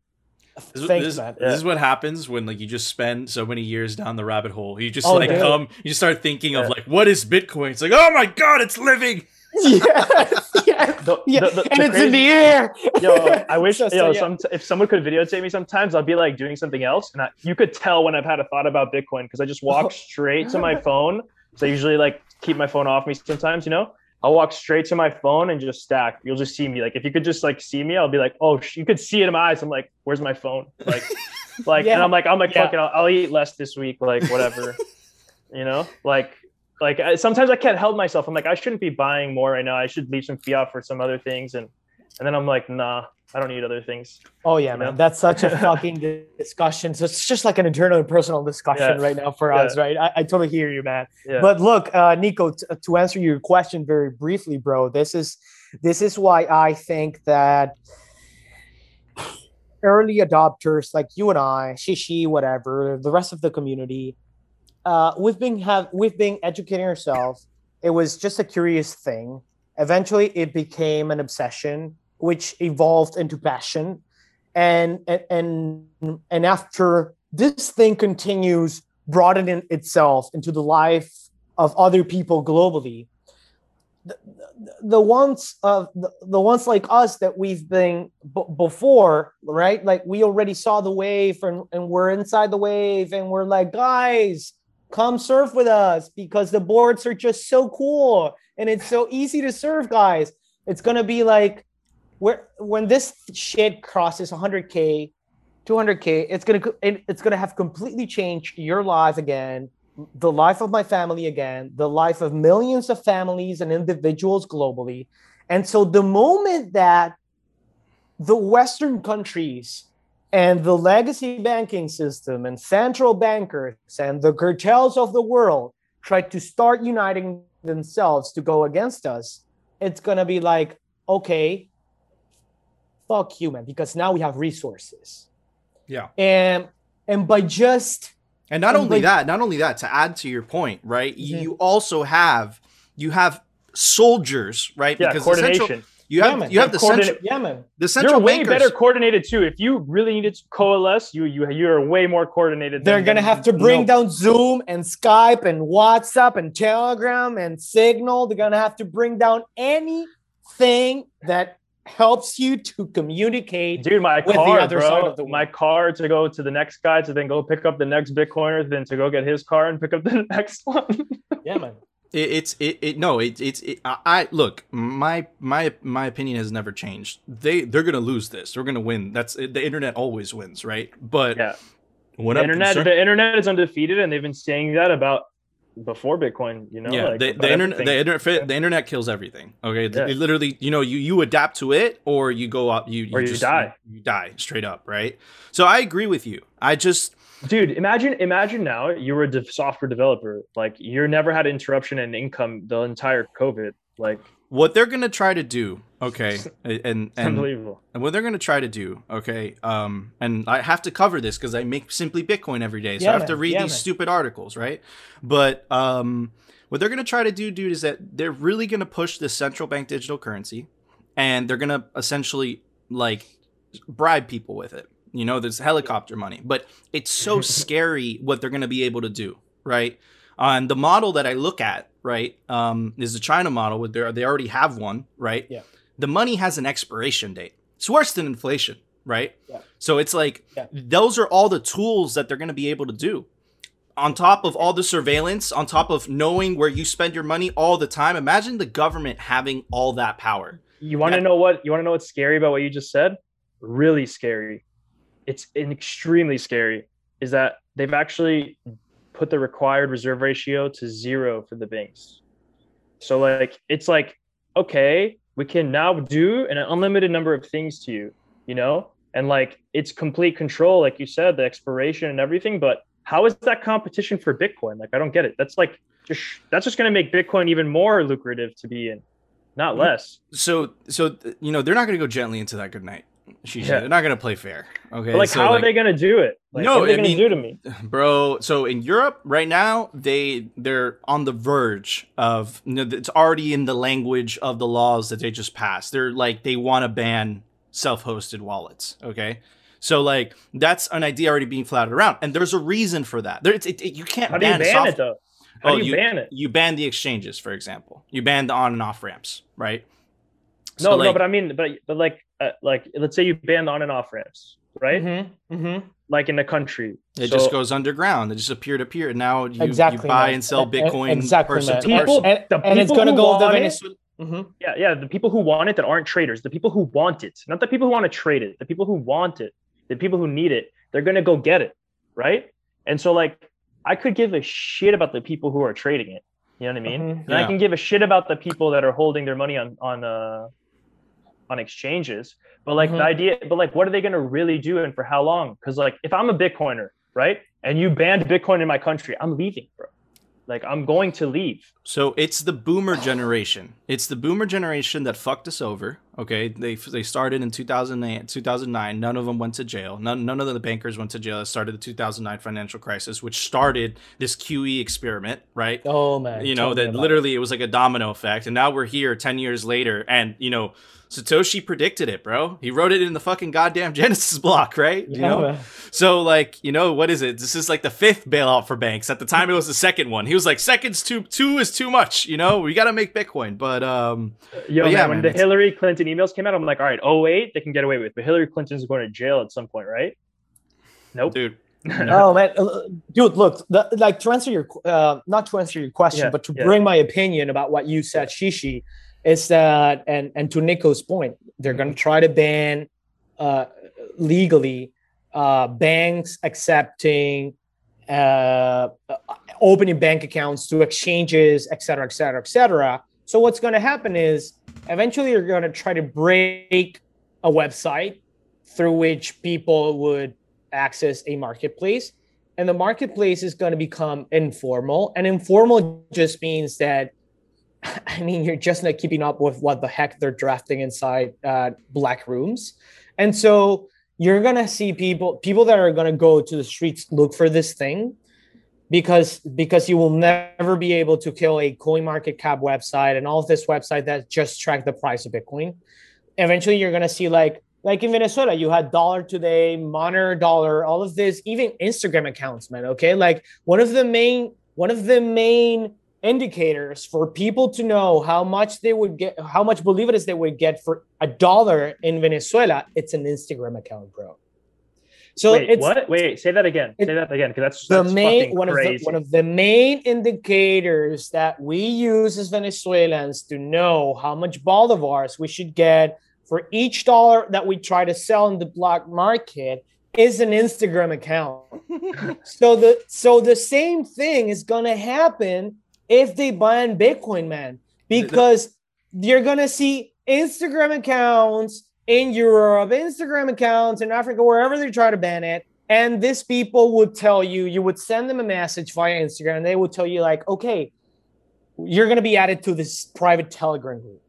This, Thanks, this, man. this is what happens when like you just spend so many years down the rabbit hole. You just Oh, like dude. come, you start thinking of like, what is Bitcoin? It's like, oh my god, it's living. yes, The, Yeah, the- the- and it's in the air. Yo, I wish so, yo, yeah. some, if someone could videotape me sometimes, I'll be like doing something else, and I, you could tell when I've had a thought about Bitcoin because I just walk oh. straight to my phone. So I usually like keep my phone off me sometimes, you know. I'll walk straight to my phone and just stack. You'll just see me. Like if you could just like see me, I'll be like, oh, sh- you could see it in my eyes. I'm like, where's my phone? Like, like, Yeah. and I'm like, I'm like, Yeah. fuck it, I'll, I'll eat less this week, like whatever, you know, like. Like I, sometimes I can't help myself. I'm like I shouldn't be buying more right now. I should leave some fiat for some other things, and and then I'm like, nah, I don't need other things. Oh yeah, You man. know? That's such a fucking discussion. So it's just like an internal and personal discussion Yeah. right now for Yeah. us, right? I, I totally hear you, man. Yeah. But look, uh, Nico, t- to answer your question very briefly, bro, this is this is why I think that early adopters like you and I, Shishi, whatever, the rest of the community, uh, we've been have we've been educating ourselves. It was just a curious thing. Eventually, it became an obsession, which evolved into passion, and and and, and after this thing continues broadening itself into the life of other people globally the, the, ones of the, the ones like us that we've been b- before right like we already saw the wave and, and we're inside the wave and we're like guys come surf with us because the boards are just so cool and it's so easy to surf guys. It's gonna be like where when this shit crosses 100k 200k it's gonna it- it's gonna have completely changed your life again the life of my family again the life of millions of families and individuals globally. And so the moment that the Western countries and the legacy banking system and central bankers and the cartels of the world try to start uniting themselves to go against us, it's going to be like, okay, fuck you, man, because now we have resources. Yeah. And and by just and not and only by- that, not only that, to add to your point, right? You, Mhm. you also have you have soldiers, right? Yeah, the central- coordination. You have man. you have the central yeah, man. the central You're way bankers. better coordinated too. If you really needed to coalesce, you you you're way more coordinated. They're gonna have to bring no. down Zoom and Skype and WhatsApp and Telegram and Signal. They're gonna have to bring down anything that helps you to communicate. Dude, my with the car, bro. of the world. my car to go to the next guy to then go pick up the next Bitcoiner, then to go get his car and pick up the next one. Yeah, man. It, it's it, it no it, it's it, I, I look my my my opinion has never changed. They they're gonna lose this. They're gonna win. That's the internet always wins, right? But Yeah. what the internet, concerned- the internet is undefeated, and they've been saying that about before Bitcoin. You know, yeah, like, the, the internet, the internet, the internet kills everything. Okay, Yeah. it literally, you know, you you adapt to it, or you go up, you, Or you die. you, die straight up, right? So I agree with you. I just, dude imagine imagine now you were a de- software developer like you never had interruption in income the entire covid like what they're gonna try to do, okay, and and unbelievable And what they're going to try to do, okay, um, and I have to cover this because I make simply Bitcoin every day, so Yeah, I have to read Yeah, these man. stupid articles, right? But um, what they're going to try to do, dude, is that they're really going to push this central bank digital currency, and they're going to essentially like bribe people with it. You know, there's helicopter money, but it's so scary what they're going to be able to do, right? Uh, and the model that I look at, right, um, is the China model. Where they they already have one, right? Yeah. The money has an expiration date. It's worse than inflation, right? Yeah. So it's like Yeah. those are all the tools that they're going to be able to do. On top of all the surveillance, on top of knowing where you spend your money all the time, imagine the government having all that power. you want to Yeah. know what you want to know what's scary about what you just said really scary it's an extremely scary is that they've actually put the required reserve ratio to zero for the banks. So like it's like okay we can now do an unlimited number of things to you you know? And like it's complete control like you said the expiration and everything but how is that competition for bitcoin? Like i don't get it. That's like just that's just going to make bitcoin even more lucrative to be in not less. So, so you know they're not going to go gently into that good night. Shishi. Yeah. They're not going to play fair. Okay, But like, So, how like, are they gonna do it? Like, No, what are they I gonna mean- do to me? bro so in europe right now they they're on the verge of you know, it's already in the language of the laws that they just passed they're like they want to ban self-hosted wallets okay so like that's an idea already being flouted around and there's a reason for that there it, it- you can't How do you ban, ban soft- it though? How Oh, do you, you- ban it? you ban the exchanges for example you ban the on and off ramps right So, no, like- but I mean, but but like, uh, like let's say you ban on and off ramps, right? Mm-hmm. Mm-hmm. Like in the country, it So just goes underground it just peer to peer now you, Exactly, you buy man. and sell bitcoin exactly, person man. to People- person And, the and it's gonna go the want it- Venezuela. Mhm. Yeah, yeah. The people who want it that aren't traders, the people who want it, not the people who want to trade it, the people who want it, the people who need it, they're gonna go get it, right? And so like, I could give a shit about the people who are trading it. You know what I mean? Mhm. And I can give a shit about the people that are holding their money on on uh on exchanges. But like Mhm. the idea, but like, what are they gonna really do and for how long? Because like, if I'm a Bitcoiner, right, and you banned Bitcoin in my country, I'm leaving, bro. Like, I'm going to leave. So it's the boomer generation. It's the boomer generation that fucked us over. Okay, they they started in 2008, 2009. None of them went to jail. None none of the bankers went to jail. It started the 2009 financial crisis, which started this QE experiment, right? Oh man, you know that about it. literally it was like a domino effect, and now we're here 10 years later, and you know Satoshi predicted it, bro. He wrote it in the fucking goddamn Genesis block, right? You Yeah, know. man. So like, you know, what is it? This is like the fifth bailout for banks. At the time it was the second one. He was like, seconds too two is too much, you know? We gotta make Bitcoin. But um Yo, But man, yeah, when man, the Hillary Clinton emails came out, I'm like, all right, 08, they can get away with, but Hillary Clinton's going to jail at some point, right? Nope. dude, oh man, Uh, dude, look, the, like to answer your, uh, not to answer your question, Yeah, but to yeah. bring my opinion about what you said, Shishi, is that, and and to Nico's point, they're gonna try to ban, uh, legally, uh, banks accepting, uh, opening bank accounts to exchanges, et cetera, et cetera, et cetera. So what's gonna happen is eventually you're going to try to break a website through which people would access a marketplace. And the marketplace is going to become informal. And informal just means that i mean you're just not keeping up with what the heck they're drafting inside uh, black rooms. And so you're going to see people people that are going to go to the streets look for this thing because because you will never be able to kill a coin market cap website and all of this website that just track the price of bitcoin eventually you're going to see like like in Venezuela, you had DolarToday, Monitor Dollar, all of this, even Instagram accounts, man. Okay, like one of the main one of the main indicators for people to know how much they would get, how much bolivares they would get for a dollar in Venezuela, it's an Instagram account, bro. So Wait, it's what? Wait, say that again. It, say that again, because that's, the that's main one crazy. of the one of the main indicators that we use as Venezuelans to know how much bolivars we should get for each dollar that we try to sell in the black market is an Instagram account. so the so the same thing is gonna happen if they buy in Bitcoin, man, because you're gonna see Instagram accounts in Europe, Instagram accounts in Africa, wherever they try to ban it. And these people would tell you, you would send them a message via Instagram, and they would tell you, like, okay, you're gonna be added to this private Telegram group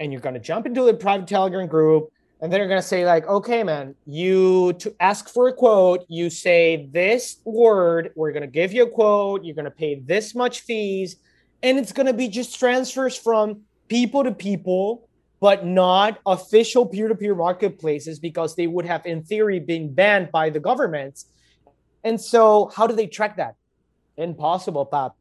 and you're going to jump into the private telegram group and then you're going to say like okay man you to ask for a quote you say this word we're going to give you a quote you're going to pay this much fees and it's going to be just transfers from people to people but not official peer-to-peer marketplaces because they would have in theory been banned by the governments and so how do they track that impossible papi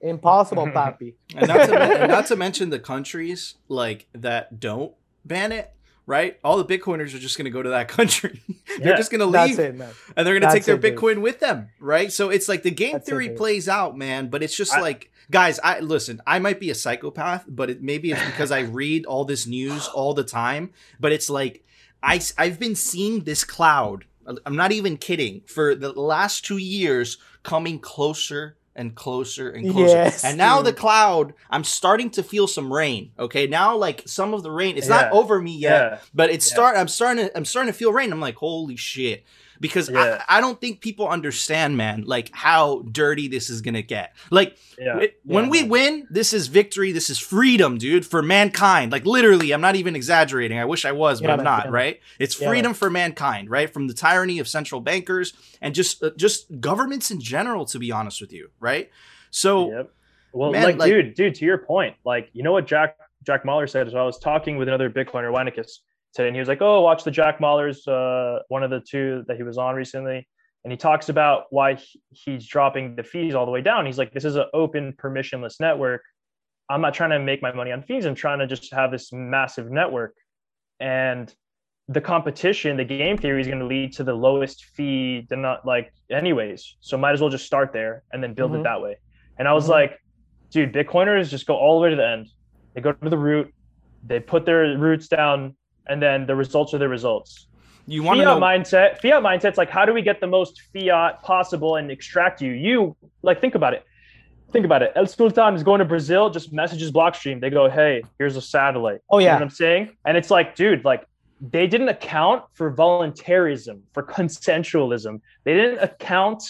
Impossible, Papi. and, not to, and not to mention the countries like that don't ban it, right? All the Bitcoiners are just going to go to that country. they're yeah, just going to leave, it, and they're going to take their it, Bitcoin dude. with them, right? So it's like the game that's theory it, plays out, man. But it's just I, like, guys, I listen. I might be a psychopath, but it, maybe it's because I read all this news all the time. But it's like I I've been seeing this cloud. Uh, I'm not even kidding. For the last two years, coming closer and closer and closer. Yes, and now dude. the cloud, I'm starting to feel some rain. Okay, now like some of the rain, it's yeah. not over me yet, yeah. but it's yeah. start. I'm starting to. I'm starting to feel rain. I'm like, holy shit because yeah. I, I don't think people understand, man, like how dirty this is gonna get. Like yeah. it, when yeah, we win, this is victory. This is freedom, dude, for mankind. Like literally, I'm not even exaggerating. I wish I was, but I'm not. Right? It's freedom for mankind, right? From the tyranny of central bankers and just uh, just governments in general. To be honest with you, right? So. Yep. Well, man, like, like, dude, dude, to your point, like, you know what Jack Jack Mallers said as. I was talking with another Bitcoiner, Weinicus, today, and he was like, "Oh, watch the Jack Mallers, uh, one of the two that he was on recently." And he talks about why he's dropping the fees all the way down. He's like, "This is an open, permissionless network. I'm not trying to make my money on fees. I'm trying to just have this massive network." And the competition, the game theory is going to lead to the lowest fee, to not like anyways. So might as well just start there and then build mm-hmm. it that way. And I was mm-hmm. like, dude, Bitcoiners just go all the way to the end. They go to the root, they put their roots down and then the results are the results. You want fiat know- mindset. Fiat mindset's like how do we get the most fiat possible and extract you? You like think about it. Think about it. El Sultan is going to Brazil, just messages Blockstream. They go, "Hey, here's a satellite." Oh yeah, you know what I'm saying. And it's like, dude, like they didn't account for voluntarism, for consensualism. They didn't account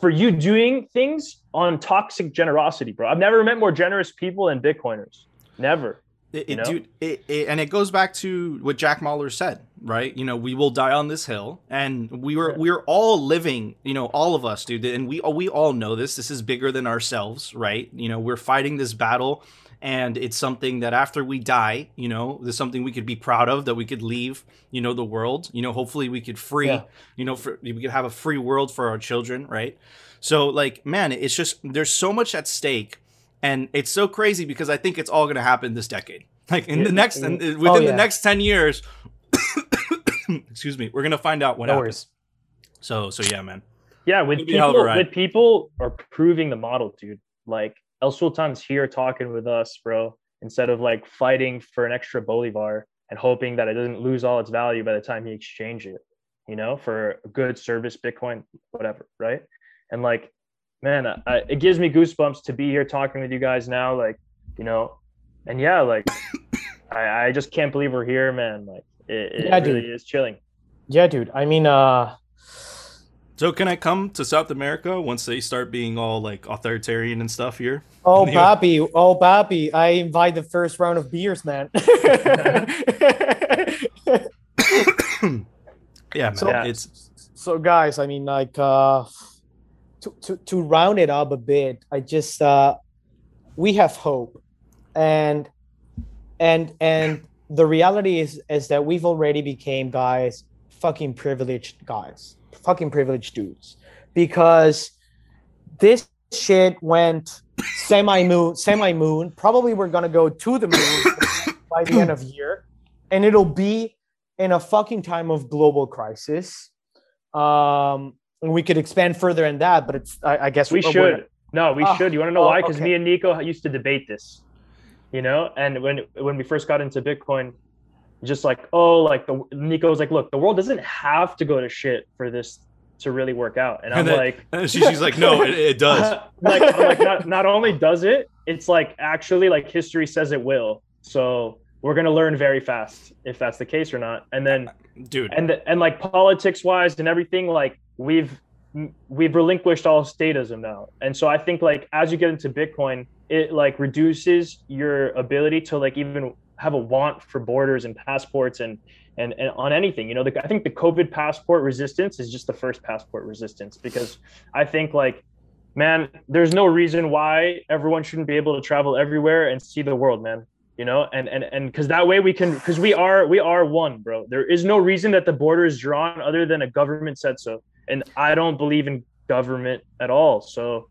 for you doing things on toxic generosity, bro. I've never met more generous people than Bitcoiners. Never. It, it dude, it, it, and it goes back to what Jack Mallers said, right? You know, we will die on this hill, and we were yeah. we are all living, you know, all of us, dude, and we we all know this. This is bigger than ourselves, right? You know, we're fighting this battle, and it's something that after we die, you know, there's something we could be proud of that we could leave, you know, the world. You know, hopefully we could free, yeah. you know, for, we could have a free world for our children, right? So, like, man, it's just there's so much at stake and it's so crazy because I think it's all going to happen this decade. Like in the next, in, within oh, yeah. the next ten years, excuse me, we're going to find out what oh, no happens. Worries. So, so yeah, man. Yeah, with people, with people are proving the model, dude. Like El Sultan's here talking with us, bro. Instead of like fighting for an extra bolivar and hoping that it doesn't lose all its value by the time he exchange it, you know, for a good service, Bitcoin, whatever, right? And like man, I, it gives me goosebumps to be here talking with you guys now. Like, you know, and yeah, like I, I just can't believe we're here, man. Like it, it Yeah, really dude. is chilling. Yeah, dude. I mean, uh, So can I come to South America once they start being all like authoritarian and stuff here? oh, Bobby, oh, Bobby, I invite the first round of beers, man. Yeah, man. So- Yeah. It's so, guys, I mean, like, uh, to, to, to round it up a bit, I just, uh, we have hope. And, and, and the reality is, is that we've already became guys, fucking privileged guys, fucking privileged dudes, because this shit went semi moon, semi moon. Probably we're gonna go to the moon by the end of year, and it'll be in a fucking time of global crisis. Um, we could expand further in that, but it's I, I guess We we're- should. No, we Oh, should. You want to know oh, why? Because okay. me and Nico used to debate this, you know. And when when we first got into Bitcoin, just like oh, like the Nico was like, look, the world doesn't have to go to shit for this to really work out. And I'm then- like, and she, she's like, no, it, it does. like, I'm like not, not only does it, it's like actually like history says it will. So we're gonna learn very fast if that's the case or not. And then Dude, and and like politics wise and everything like we've we've relinquished all statism now. And so i think like as you get into bitcoin it like reduces your ability to like even have a want for borders and passports and and, and on anything you know the, i think the covid passport resistance is just the first passport resistance because i think like man there's no reason why everyone shouldn't be able to travel everywhere and see the world man you know and and and because that way we can because we are we are one bro. There is no reason that the border is drawn other than a government said so and i don't believe in government at all so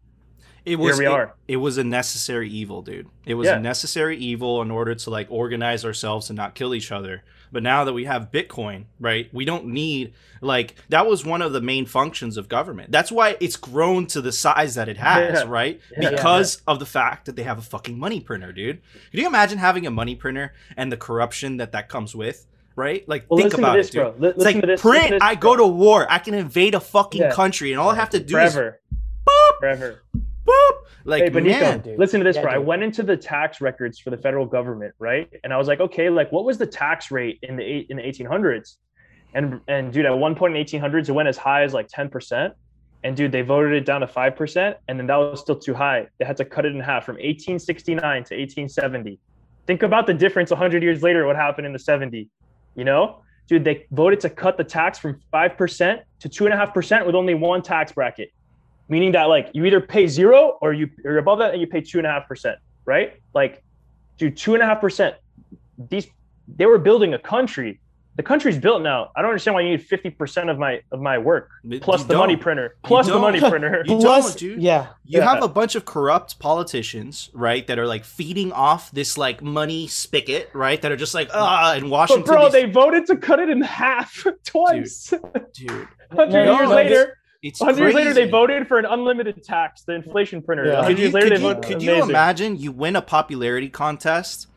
it was we it- are. It, was a necessary evil, dude. It was Yeah. a necessary evil in order to like organize ourselves and not kill each other. But now that we have Bitcoin, right? We don't need like that was one of the main functions of government. That's why it's grown to the size that it has, Yeah. right? Yeah. Because of the fact that they have a fucking money printer, dude. Can you imagine having a money printer and the corruption that that comes with? Right? Like well think about this it, dude. bro Li- It's listen like to this print. this, I go to war. I can invade a fucking Yeah. country, and all I have to do is forever boop, forever boop. Like hey, but Nico, man, dude. listen to this, Yeah, bro. I went into the tax records for the federal government, right? And I was like, okay, like what was the tax rate in the eight in the 1800s? And and dude, at one point in 1800s, it went as high as like 10 percent. And dude, they voted it down to five percent, and then that was still too high. They had to cut it in half from 1869 to 1870. Think about the difference 100 years later. What happened in the 70? You know, dude, they voted to cut the tax from five percent to two and a half percent with only one tax bracket meaning that like you either pay zero or you you're above that and you pay two and a half percent, right? Like, dude, two and a half percent. These they were building a country. The country's built now. I don't understand why you need fifty percent of my of my work You plus the money don't. printer plus the money printer. You Plus, don't, dude. yeah, You Yeah. have a bunch of corrupt politicians, right, that are like feeding off this like money spigot, right? That are just like ah in But Washington. bro, these- they voted to cut it in half twice. dude, Hundred No, years no, later, it's hundred years later, they voted for an unlimited tax, the inflation printer. Yeah. Could hundred you, years later, could they you, voted. could you imagine you win a popularity contest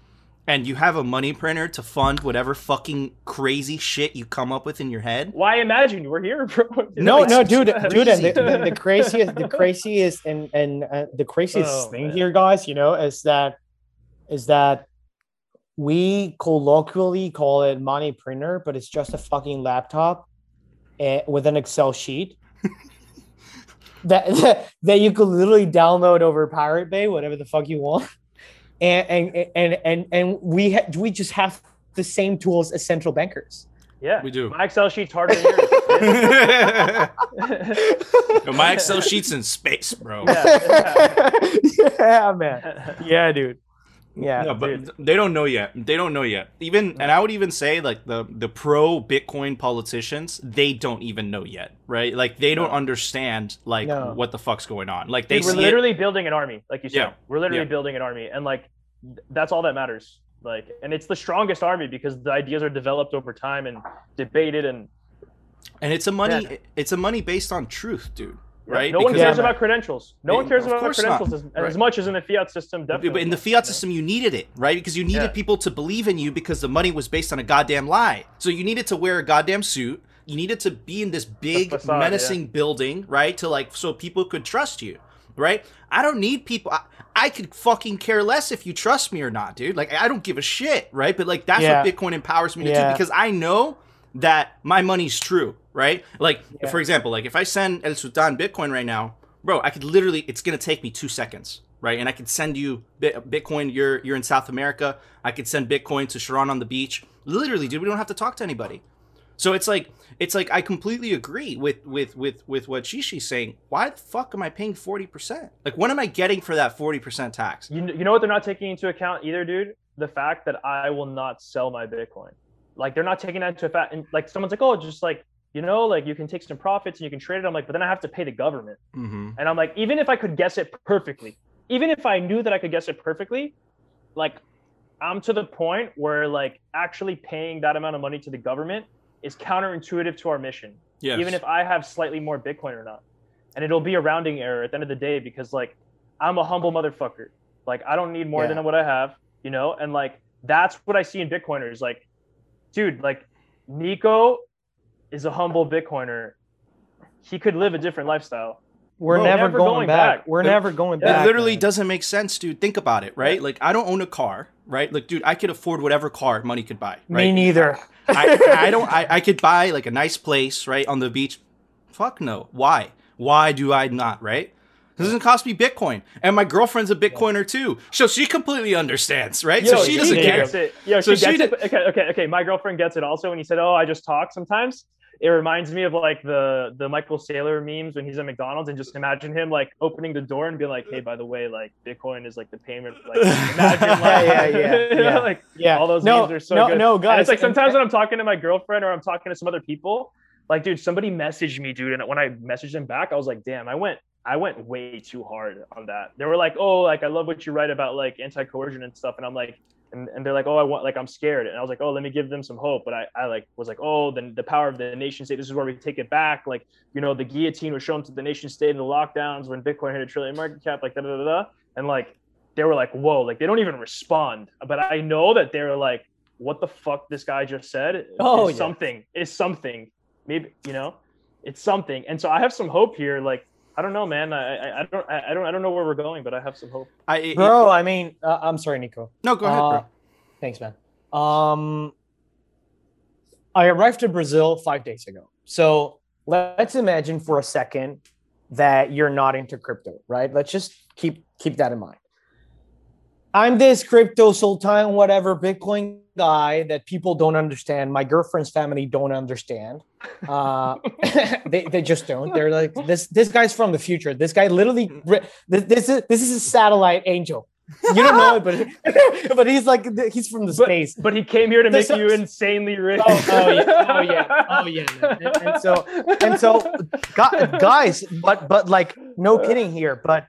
and you have a money printer to fund whatever fucking crazy shit you come up with in your head? Why imagine we're here, bro? no, no, dude, dude, and the, the, the craziest, the craziest, and and uh, the craziest Oh, thing man. here, guys, you know, is that is that we colloquially call it money printer, but it's just a fucking laptop eh, with an Excel sheet that, that that you could literally download over Pirate Bay, whatever the fuck you want, and and and and, and we ha- we just have the same tools as central bankers. Yeah, We do. My Excel sheet's harder than yours. Yo, my Excel sheet's in space, bro. Yeah. yeah, man. Yeah, dude. Yeah. No, but dude. they don't know yet. They don't know yet. Even and I would even say like the the pro Bitcoin politicians, they don't even know yet, right? Like they don't understand like No. what the fuck's going on. Like they Dude, we're see it. literally building an army, like you said. Yeah. We're literally Yeah. building an army, and like that's all that matters. Like, and it's the strongest army because the ideas are developed over time and debated, and and it's a money Yeah. it's a money based on truth, dude. Right? No one cares Yeah, about credentials. No Yeah, one cares about credentials as, Right. as much as in the fiat system. Definitely, But in the fiat system, you needed it, right? Because you needed Yeah. people to believe in you because the money was based on a goddamn lie. So you needed to wear a goddamn suit. You needed to be in this big facade, menacing building, right? To like so people could trust you, right? I don't need people. I, I could fucking care less if you trust me or not, dude. Like I don't give a shit, right? But like that's Yeah. what Bitcoin empowers me to Yeah. do because I know that my money's true, right? Like Yeah. for example, like if I send El Sultan Bitcoin right now, bro, I could literally it's gonna take me two seconds, right? And I could send you Bitcoin. You're you're in South America. I could send Bitcoin to Sharon on the beach. Literally, dude, we don't have to talk to anybody. So it's like it's like I completely agree with with with with what Shishi's saying. Why the fuck am I paying forty percent? Like, what am I getting for that forty percent tax? You, you know what they're not taking into account either, dude? The fact that I will not sell my Bitcoin. Like they're not taking that into effect. And like someone's like, oh, just like you know, like you can take some profits and you can trade it. I'm like, but then I have to pay the government. Mm-hmm. And I'm like, even if I could guess it perfectly, even if I knew that I could guess it perfectly, like I'm to the point where like actually paying that amount of money to the government is counterintuitive to our mission. Yeah. Even if I have slightly more Bitcoin or not. And it'll be a rounding error at the end of the day because like I'm a humble motherfucker. Like I don't need more Yeah. than what I have, you know? And like that's what I see in Bitcoiners. Like, dude, like Nico is a humble Bitcoiner. He could live a different lifestyle. We're Bro, never, never going, going back. back. We're It- never going back. it literally man. doesn't make sense, dude. Think about it, right? Like, I don't own a car, right? Like, dude, I could afford whatever car money could buy, Me neither. I, I don't. I, I could buy like a nice place, right, on the beach. Fuck no. Why? Why do I not? Right? It doesn't cost me Bitcoin, and my girlfriend's a Bitcoiner too, so she completely understands, right? so she doesn't care. gets it. Yo, So she she gets it. Okay, okay, okay. My girlfriend gets it also. When he said, "Oh, I just talk," sometimes it reminds me of like the the Michael Saylor memes when he's at McDonald's, and just imagine him like opening the door and be like, "Hey, by the way, like Bitcoin is like the payment." Like, imagine, like, Yeah, yeah, yeah, you know, yeah. like Yeah. all those no, memes are so no, good. no, And guys. it's like sometimes when I'm talking to my girlfriend or I'm talking to some other people, like, dude, somebody messaged me, dude, and when I messaged them back, I was like, damn, I went, I went way too hard on that. They were like, oh, like I love what you write about like anti-coercion and stuff, and I'm like, and, and they're like, oh, I want, like I'm scared, and I was like, oh, let me give them some hope, but I, I like was like, oh, then the power of the nation state, this is where we take it back, like, you know, the guillotine was shown to the nation state in the lockdowns when Bitcoin hit a trillion market cap, like da da da da, and like they were like, whoa, like they don't even respond, but I know that they're like what the fuck this guy just said Oh, is yeah. something is something maybe you know it's something and so i have some hope here like i don't know man i i, I don't I, I don't i don't know where we're going but i have some hope I, bro. I mean, uh, I'm sorry, Nico. no, go ahead, Uh, bro. Thanks, man. Um, I arrived to Brazil five days ago. So let's imagine for a second that you're not into crypto, right? Let's just keep keep that in mind. I'm this crypto sultan, whatever Bitcoin guy that people don't understand. My girlfriend's family don't understand. Uh, they, they just don't. They're like this. This guy's from the future. This guy literally. This, this is this is a satellite angel. You don't know it, but but he's like he's from the space. but he came here to make There's you insanely rich Oh, oh, yeah. Oh, yeah. Oh, yeah. And- and so- and so guys but but like no kidding here but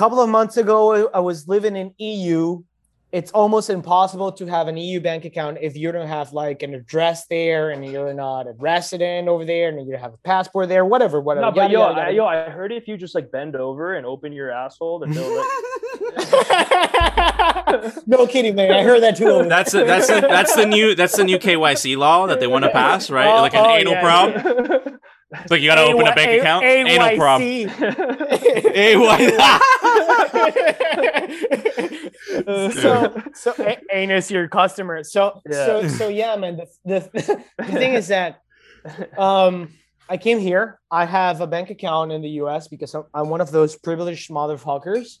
couple of months ago i was living in eu it's almost impossible to have an eu bank account if you don't have like an address there and you're not a resident over there and you don't have a passport there whatever whatever no, but yada, yo, yada, I, yada. yo, I heard if you just like bend over and open your asshole, that they'll let, no kidding man i heard that too That's a, that's a, that's the new that's the new KYC law that they want to pass, right? Oh, like an oh, anal yeah, prob. Like you got to open a bank account. Anal prob. so so a- anus your customer. So so Yeah. so yeah man the, the, the thing is that um i came here. I have a bank account in the us because i'm, I'm one of those privileged motherfuckers.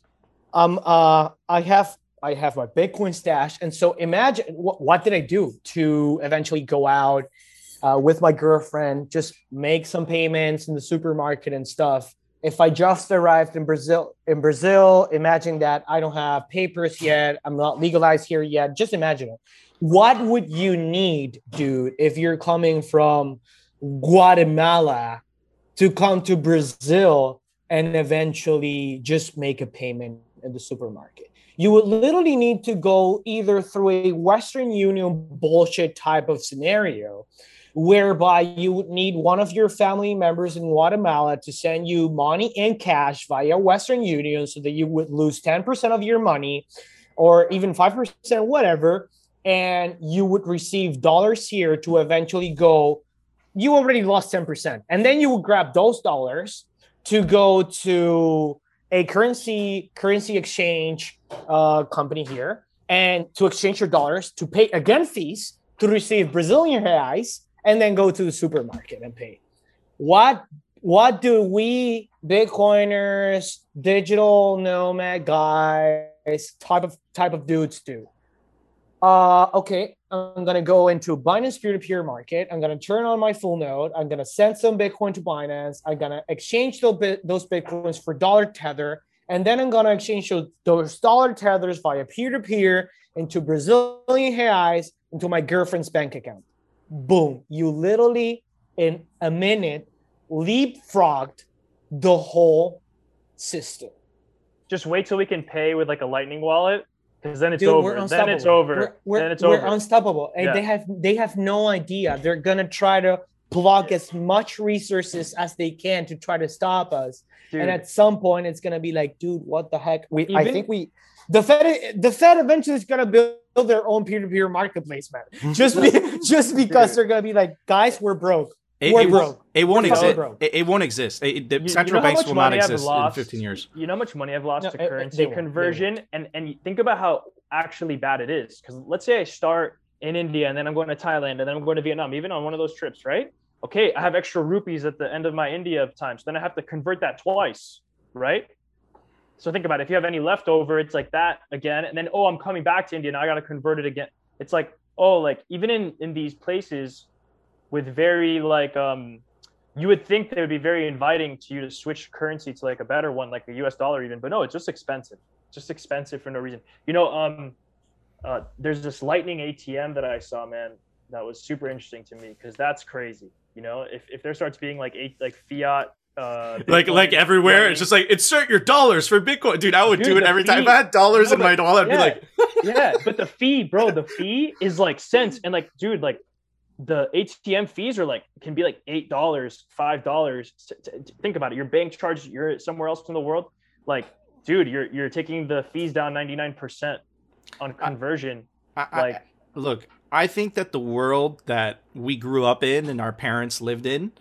Um uh i have i have my bitcoin stash. And so imagine what, what did i do to eventually go out uh, with my girlfriend just make some payments in the supermarket and stuff if I just arrived in Brazil, in Brazil, imagine that I don't have papers yet, I'm not legalized here yet. Just imagine it. What would you need, dude, if you're coming from Guatemala to come to Brazil and eventually just make a payment in the supermarket? You would literally need to go either through a Western Union bullshit type of scenario whereby you would need one of your family members in Guatemala to send you money in cash via Western Union so that you would lose 10% of your money or even 5%, whatever. And you would receive dollars here to eventually go. You already lost 10%. And then you would grab those dollars, to go to a currency currency exchange uh, company here and to exchange your dollars to pay again fees to receive Brazilian reais and then go to the supermarket and pay. What what do we Bitcoiners, digital nomad guys, type of type of dudes do? Uh, okay, I'm gonna go into Binance peer-to-peer market. I'm gonna turn on my full node. I'm gonna send some Bitcoin to Binance. I'm gonna exchange those, those Bitcoins for dollar tether, and then I'm gonna exchange those dollar tethers via peer-to-peer into Brazilian reais into my girlfriend's bank account. Boom! You literally in a minute leapfrogged the whole system. Just wait till we can pay with like a Lightning wallet because then it's Dude, over. Then it's over. We're, we're, then it's we're over. unstoppable. And yeah. they have they have no idea. They're gonna try to block as much resources as they can to try to stop us. Dude. And at some point, it's gonna be like, dude, what the heck? We Even, I think we the Fed the Fed eventually is gonna build their own peer-to-peer marketplace, man. Mhm. Just be, just because they're gonna be like, guys, we're broke. It, it, won't, it won't exist. It, it, won't exist. It, the you, central you know banks will not exist lost, in 15 years. You know how much money I've lost no, to eh, eh, currency conversion, and and think about how actually bad it is. Because let's say I start in India and then I'm going to Thailand and then I'm going to Vietnam, even on one of those trips, right? Okay, I have extra rupees at the end of my India time, so then I have to convert that twice, right? So think about it. If you have any leftover, it's like that again, and then oh, I'm coming back to India, now I got to convert it again. It's like oh, like even in in these places with very like um you would think they would be very inviting to you to switch currency to like a better one like the us dollar even but no it's just expensive just expensive for no reason you know um uh, there's this lightning atm that i saw man that was super interesting to me because that's crazy you know if, if there starts being like eight like fiat uh, like like everywhere running. it's just like insert your dollars for bitcoin dude i would dude, do it every fee, time if i had dollars no, in my wallet i'd be like yeah but the fee bro the fee is like cents and like dude like the ATM fees are like can be like eight dollars, five dollars. Think about it. Your bank charges. You're somewhere else in the world. Like, dude, you're you're taking the fees down ninety nine percent on conversion. I, I, like, I, look, I think that the world that we grew up in and our parents lived in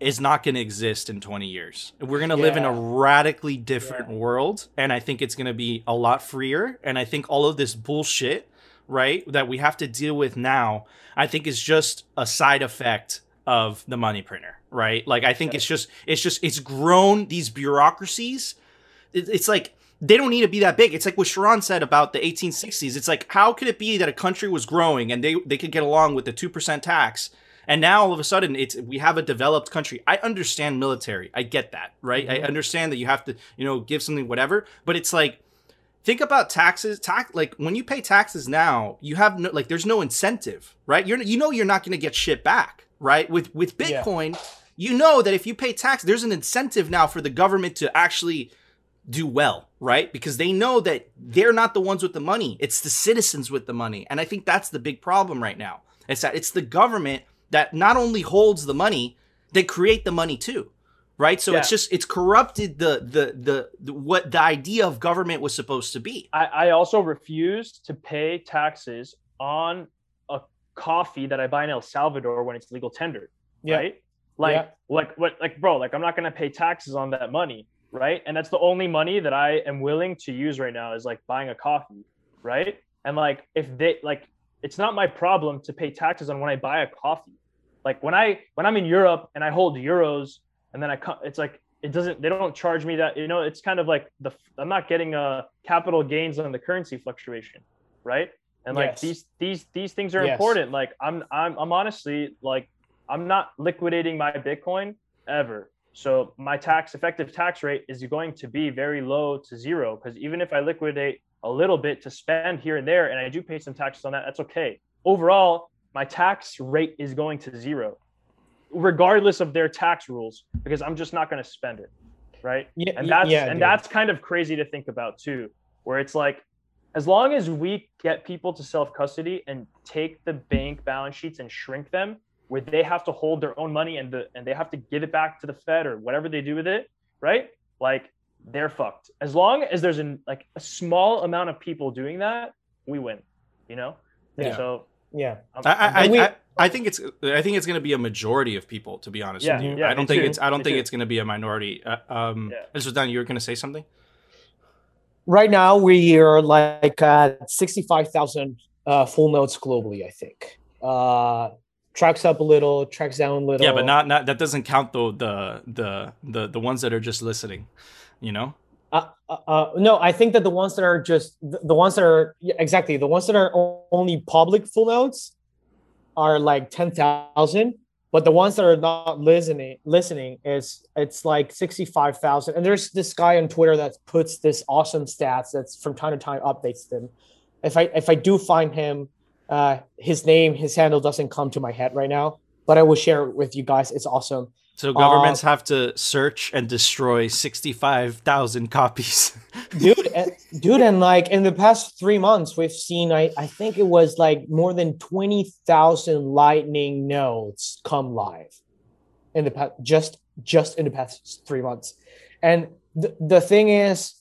is not going to exist in 20 years. We're going to yeah. live in a radically different yeah. world and I think it's going to be a lot freer and I think all of this bullshit right, that we have to deal with now, I think is just a side effect of the money printer, right? Like I think okay. it's just it's just it's grown these bureaucracies. it's like they don't need to be that big. It's like what Sharon said about the 1860s. It's like how could it be that a country was growing and they they could get along with the two percent tax, and now all of a sudden it's we have a developed country. I understand military. I get that, right? Mm-hmm. I understand that you have to you know give something whatever, but it's like think about taxes tax like when you pay taxes now you have no like there's no incentive right you're you know you're not going to get shit back right with with bitcoin yeah. you know that if you pay tax there's an incentive now for the government to actually do well right because they know that they're not the ones with the money it's the citizens with the money and i think that's the big problem right now it's that it's the government that not only holds the money they create the money too right so yeah. it's just it's corrupted the, the, the the what the idea of government was supposed to be I, I also refuse to pay taxes on a coffee that i buy in el salvador when it's legal tender yeah. right like yeah. like what like bro like i'm not gonna pay taxes on that money right and that's the only money that i am willing to use right now is like buying a coffee right and like if they like it's not my problem to pay taxes on when i buy a coffee like when i when i'm in europe and i hold euros and then I come. It's like it doesn't. They don't charge me that. You know, it's kind of like the I'm not getting a uh, capital gains on the currency fluctuation, right? And like yes. these these these things are yes. important. Like I'm I'm I'm honestly like I'm not liquidating my Bitcoin ever. So my tax effective tax rate is going to be very low to zero because even if I liquidate a little bit to spend here and there and I do pay some taxes on that, that's okay. Overall, my tax rate is going to zero regardless of their tax rules, because I'm just not going to spend it, right? Yeah, and that's yeah, and dude. that's kind of crazy to think about too, where it's like, as long as we get people to self custody and take the bank balance sheets and shrink them, where they have to hold their own money and the and they have to give it back to the Fed or whatever they do with it, right? Like they're fucked. As long as there's an like a small amount of people doing that, we win. You know. Yeah. So yeah. I, I, we, I, I think it's I think it's going to be a majority of people. To be honest Yeah, with you, yeah, I don't think too, it's I don't me think too. it's going to be a minority. Uh, um, Yeah. this was done. You were going to say something. Right now, we are like at 65,000 uh, full nodes globally, I think. Uh, tracks up a little, tracks down a little. Yeah, but not not that doesn't count though the the the the ones that are just listening. You know. Uh, uh, uh, no, I think that the ones that are just the, ones that are exactly the ones that are only public full nodes are like ten thousand, but the ones that are not listening listening is it's like sixty five thousand. And there's this guy on Twitter that puts this awesome stats that's from time to time updates them. If I if I do find him, uh, his name his handle doesn't come to my head right now, but I will share it with you guys. It's awesome. So governments Uh, have to search and destroy sixty-five thousand copies. dude and, dude and like in the past three months we've seen i, I think it was like more than 20000 lightning nodes come live in the past just just in the past three months and the, the thing is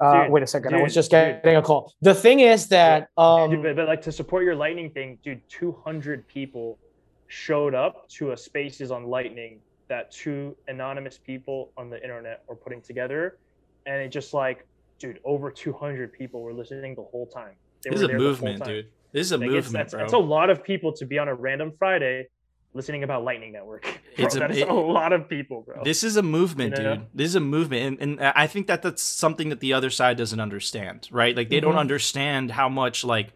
uh, Dude, wait a second i was dude, just dude. getting a call the thing is that um Dude, but, but like to support your lightning thing, dude, 200 people showed up to a spaces on lightning that two anonymous people on the internet were putting together, and it just like, dude, over 200 people were listening the whole time. They this is a there the whole movement, dude. This is a Like, it's, that's, bro. that's a lot of people to be on a random Friday listening about Lightning Network. Bro, It's a- that is it- a lot of people, bro. This is a movement, You know? dude. This is a movement, and, and I think that that's something that the other side doesn't understand, right? Like they don't Mhm. understand how much like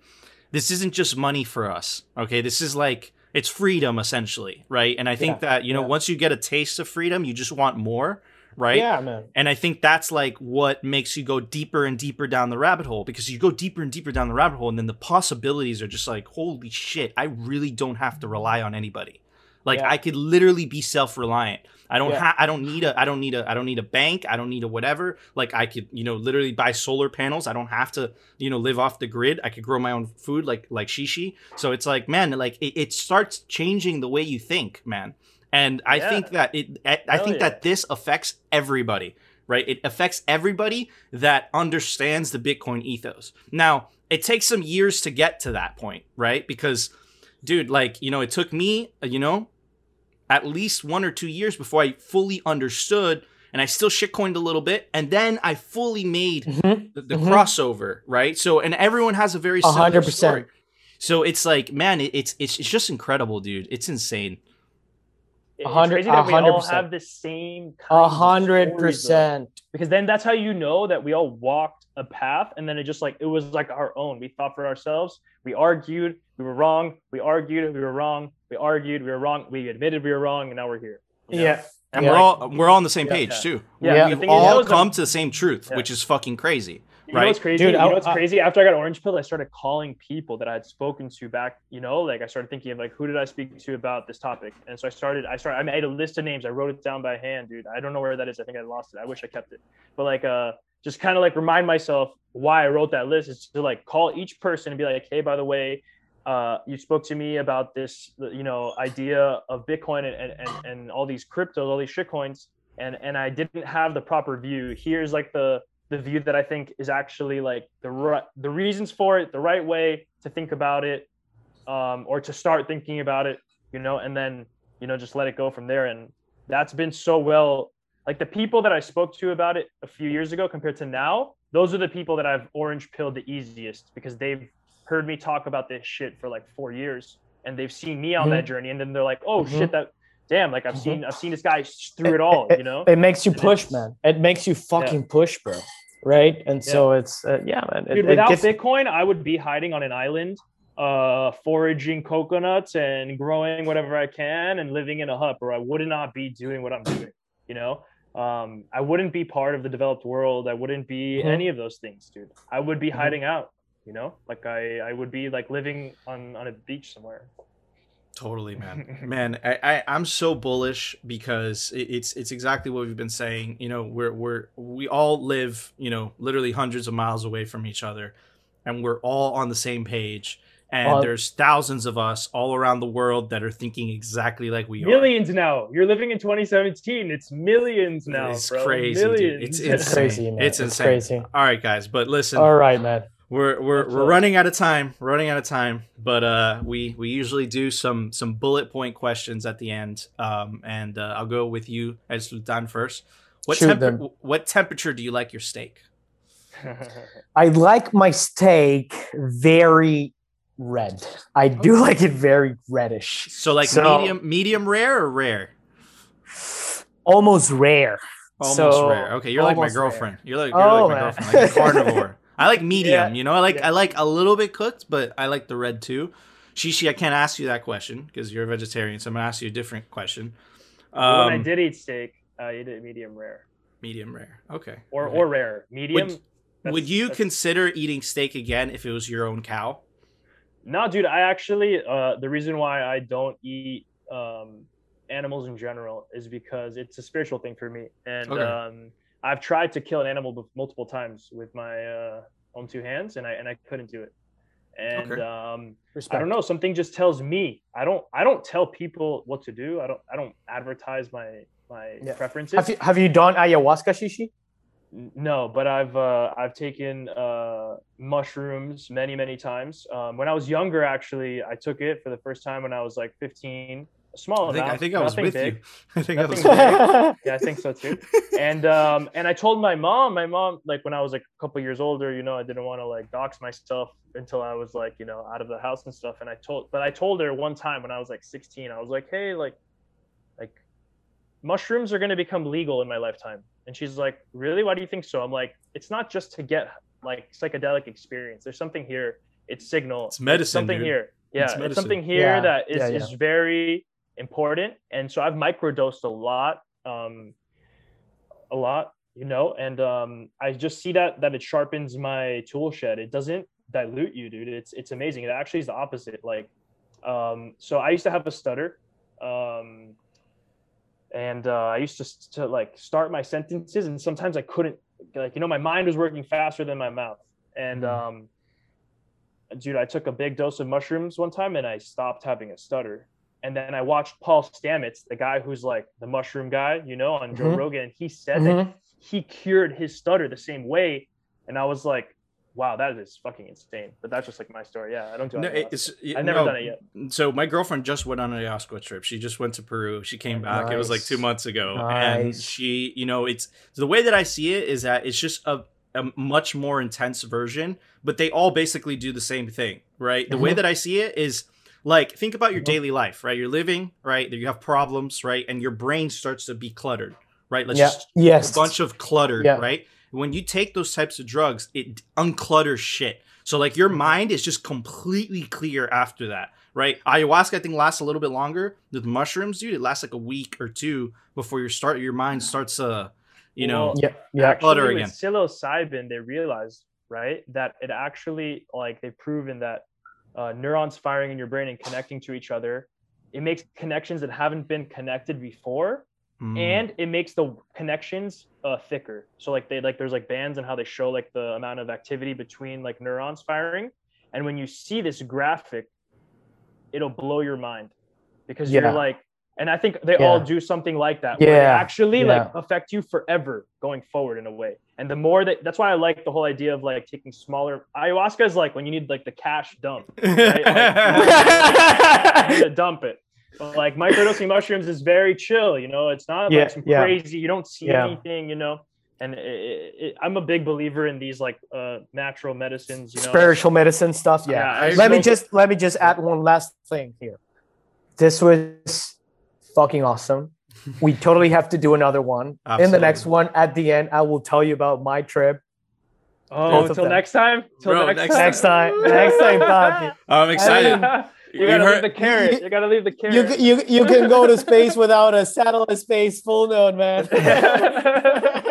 this isn't just money for us. Okay, this is like it's freedom essentially, right? And I think Yeah, that you know yeah. once you get a taste of freedom, you just want more, right? yeah man And I think that's like what makes you go deeper and deeper down the rabbit hole because you go deeper and deeper down the rabbit hole, and then the possibilities are just like, holy shit, I really don't have to rely on anybody. Like Yeah. I could literally be self-reliant. I don't Yeah. have I don't need a I don't need a I don't need a bank. I don't need a whatever. Like I could, you know, literally buy solar panels. I don't have to, you know, live off the grid. I could grow my own food like like Shishi. So it's like, man, like it, it starts changing the way you think, man. And I Yeah. think that it I, I think yeah. that this affects everybody right? It affects everybody that understands the Bitcoin ethos. Now, it takes some years to get to that point, right? Because, dude, like, you know, it took me, you know, at least one or two years before I fully understood and I still shitcoined a little bit. And then I fully made Mhm. the, the Mhm. crossover, right? So, and everyone has a very similar hundred story. percent. So it's like, man, it, it's, it's it's just incredible, dude. It's insane. It's hundred- crazy that we all have the same kind A hundred stories, though. percent. because then that's how you know that we all walked a path and then it just like it was like our own we thought for ourselves we argued we were wrong we argued we were wrong we argued we were wrong we admitted we were wrong and now we're here you know? Yeah. And Yeah. we're all we're all on the same Yeah. page Yeah. too. Yeah, We've the thing is, all those come to the same truth, Yeah. which is fucking crazy. You know Right. what's crazy? Dude, you I- know what's I- crazy? After I got orange pill, I started calling people that I had spoken to back. You know, like I started thinking of like who did I speak to about this topic, and so I started. I started. I made a list of names. I wrote it down by hand, dude. I don't know where that is. I think I lost it. I wish I kept it. But like, uh, just kind of like remind myself why I wrote that list is to like call each person and be like, hey, by the way, uh, you spoke to me about this, you know, idea of Bitcoin and and and all these cryptos, all these shit coins, and and I didn't have the proper view. Here's like the the view that I think is actually like the right the reasons for it, the right way to think about it, um, or to start thinking about it, you know, and then you know just let it go from there. And that's been so well. Like the people that I spoke to about it a few years ago compared to now, those are the people that I've orange pilled the easiest because they've heard me talk about this shit for like four years and they've seen me on Mhm. that journey and then they're like, oh Mhm. shit, that damn, like I've Mhm. seen I've seen this guy through it all, you know. It makes you push, man. It makes you fucking push, bro. Right? And so it's uh, yeah, man. It, Dude, without gets- Bitcoin, I would be hiding on an island, uh, foraging coconuts and growing whatever I can and living in a hut, or I would not be doing what I'm doing. You know, um, I wouldn't be part of the developed world. I wouldn't be Mhm. any of those things, dude. I would be Mhm. hiding out. You know, like I, I would be like living on on a beach somewhere. Totally, man. man, I, I I'm so bullish because it, it's it's exactly what we've been saying. You know, we're we're we all live, you know, literally hundreds of miles away from each other, and we're all on the same page. And Well- there's thousands of us all around the world that are thinking exactly like we are. Millions now. You're living in 2017. It's millions now. It's bro. crazy, dude. It's It's insane. crazy, man. It's It's insane. crazy. All right, guys, but listen, All right, man. We're we're, we're running out of time. We're running out of time, but uh, we we usually do some some bullet point questions at the end. Um, and uh, I'll go with you, as Sultan, first. What Shoot temper- what temperature do you like your steak? I like my steak very red. I do like it very reddish, So like So- medium medium rare or rare? almost rare. Almost So, rare. Okay, you're like my rare. girlfriend. You're like you're Oh, like my man. girlfriend, like a carnivore. I like medium. Yeah, You know, I like yeah. I like a little bit cooked, but I like the red too. Shishi, I can't ask you that question because you're a vegetarian, so I'm gonna ask you a different question. Well, when I Um, did eat steak, I ate it medium rare medium rare. Okay. or okay. or rare. Medium. Would, would you consider eating steak again if it was your own cow? No, dude. I actually uh, the reason why I don't eat um, animals in general is because it's a spiritual thing for me, and Okay. um, I've tried to kill an animal bef- multiple times with my uh, own two hands, and I and I couldn't do it. And Okay. um, I don't know. Something just tells me. I don't. I don't tell people what to do. I don't. I don't advertise my my Yeah. preferences. Have you have you done ayahuasca, Shishi? No, but I've uh, I've taken uh, mushrooms many many times. Um, when I was younger, actually, I took it for the first time when I was like 15. A small I think amount. I think I was with big. you. I think I was. Nothing Yeah, I think so too. And um, and I told my mom. My mom, like when I was like a couple years older, you know, I didn't want to like dox myself until I was like you know out of the house and stuff. And I told, but I told her one time when I was like 16, I was like, hey, like, like mushrooms are going to become legal in my lifetime. And she's like, really? Why do you think so? I'm like, it's not just to get like psychedelic experience. There's something here. It's signal. It's medicine, There's something dude. here. Yeah, It's it's, something here Yeah, that is, yeah, yeah. is very important. And so I've microdosed a lot, um, a lot, you know, and um, I just see that that it sharpens my tool shed. It doesn't dilute you, dude. It's it's amazing. It actually is the opposite. Like, um, so I used to have a stutter. Um, and uh, I used to, to like start my sentences, and sometimes I couldn't. Like you know, my mind was working faster than my mouth. And um, dude, I took a big dose of mushrooms one time, and I stopped having a stutter. And then I watched Paul Stamets, the guy who's like the mushroom guy, you know, on Joe Mhm. Rogan. And he said that Mhm. he cured his stutter the same way. And I was like, wow, that is fucking insane. But that's just like my story. Yeah, I don't do No, it's, I've never no, done it yet. So my girlfriend just went on an ayahuasca trip. She just went to Peru. She came back. It was like two months ago, and Nice. she, you know, it's the way that I see it is that it's just a, a much more intense version, but they all basically do the same thing, right? The way Mhm. that I see it is like think about your Mhm. daily life, right? You're living, right? You have problems, right? And your brain starts to be cluttered, right? Let's Yeah. just Yes. a bunch of clutter, Yeah. right? When you take those types of drugs, it unclutters shit. So like your mind is just completely clear after that, right? Ayahuasca I think lasts a little bit longer. With mushrooms, dude, it lasts like a week or two before your start your mind starts uh you know Well, Yeah. Yeah. Clutter again. with psilocybin they realized right that it actually like they've proven that uh, neurons firing in your brain and connecting to each other. It makes connections that haven't been connected before mm, and it makes the connections uh, thicker. So like they like there's like bands and how they show like the amount of activity between like neurons firing. And when you see this graphic it'll blow your mind because Yeah. you're like and i think they all do something like that where they Yeah. actually like affect you forever going forward in a way and the more that that's why i like the whole idea of like taking smaller ayahuasca is like when you need like the cash dump you need to dump it but like microdosing mushrooms is very chill you know it's not Yeah, like some yeah. crazy you don't see Yeah. anything you know and it, it, it, i'm a big believer in these like uh natural medicines you know Spiritual medicine stuff. Yeah. Yeah, let me just let me just add one last thing here. This was fucking awesome. We totally have to do another one. In the next one, at the end, I will tell you about my trip. oh until next time till Bro, next, next time Next time, next time, Papi. I'm excited. you You gotta heard- leave the carrot you gotta leave the You, carrot you you can go to space without a satellite space full node, man.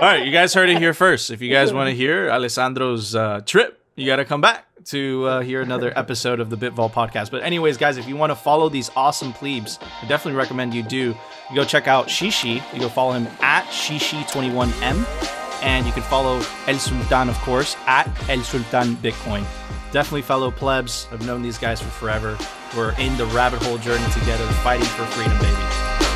All right, you guys heard it here first. If you guys want to hear Alessandro's uh, trip, you got to come back to uh, hear another episode of the Bitvol podcast. But anyways, guys, if you want to follow these awesome plebes, I definitely recommend you do. You go check out Shishi. You go follow him at Shishi21M. And you can follow El Sultan, of course, at El Sultan Bitcoin. Definitely fellow plebs. I've known these guys for forever. We're in the rabbit hole journey together, fighting for freedom, baby.